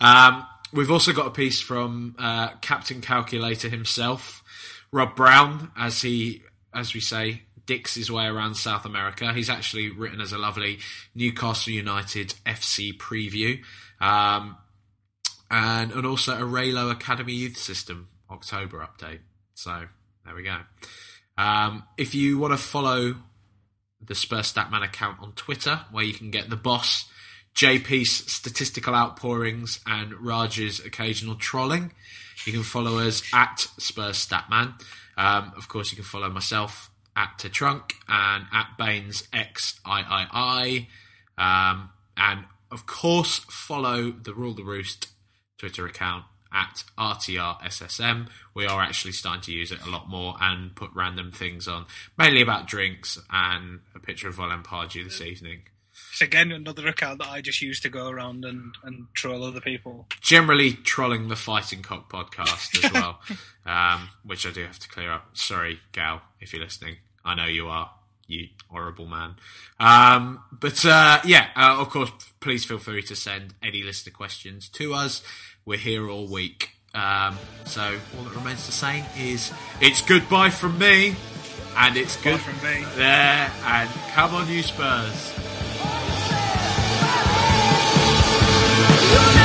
Um, we've also got a piece from uh, Captain Calculator himself, Rob Brown, as he, as we say, dicks his way around South America. He's actually written as a lovely Newcastle United FC preview, um, and and also a Raylo Academy Youth System October update. So there we go. Um, if you want to follow the Spurs Statman account on Twitter, where you can get the boss, JP's statistical outpourings, and Raj's occasional trolling. You can follow us at Spurs Statman. Um, of course, you can follow myself at Trunk and at Baines XIII. Um, and of course, follow the Rule the Roost Twitter account at RTRSSM. We are actually starting to use it a lot more and put random things on, mainly about drinks and a picture of Pardew this evening. It's again another account that I just use to go around and, and troll other people. Generally trolling the Fighting Cock podcast as well, um, which I do have to clear up. Sorry, Gal, if you're listening. I know you are, you horrible man. Um, but uh, yeah, uh, of course, please feel free to send any list of questions to us. We're here all week. Um, so all that remains to say is it's goodbye from me, and it's good from me. there. And come on, you Spurs. tonight.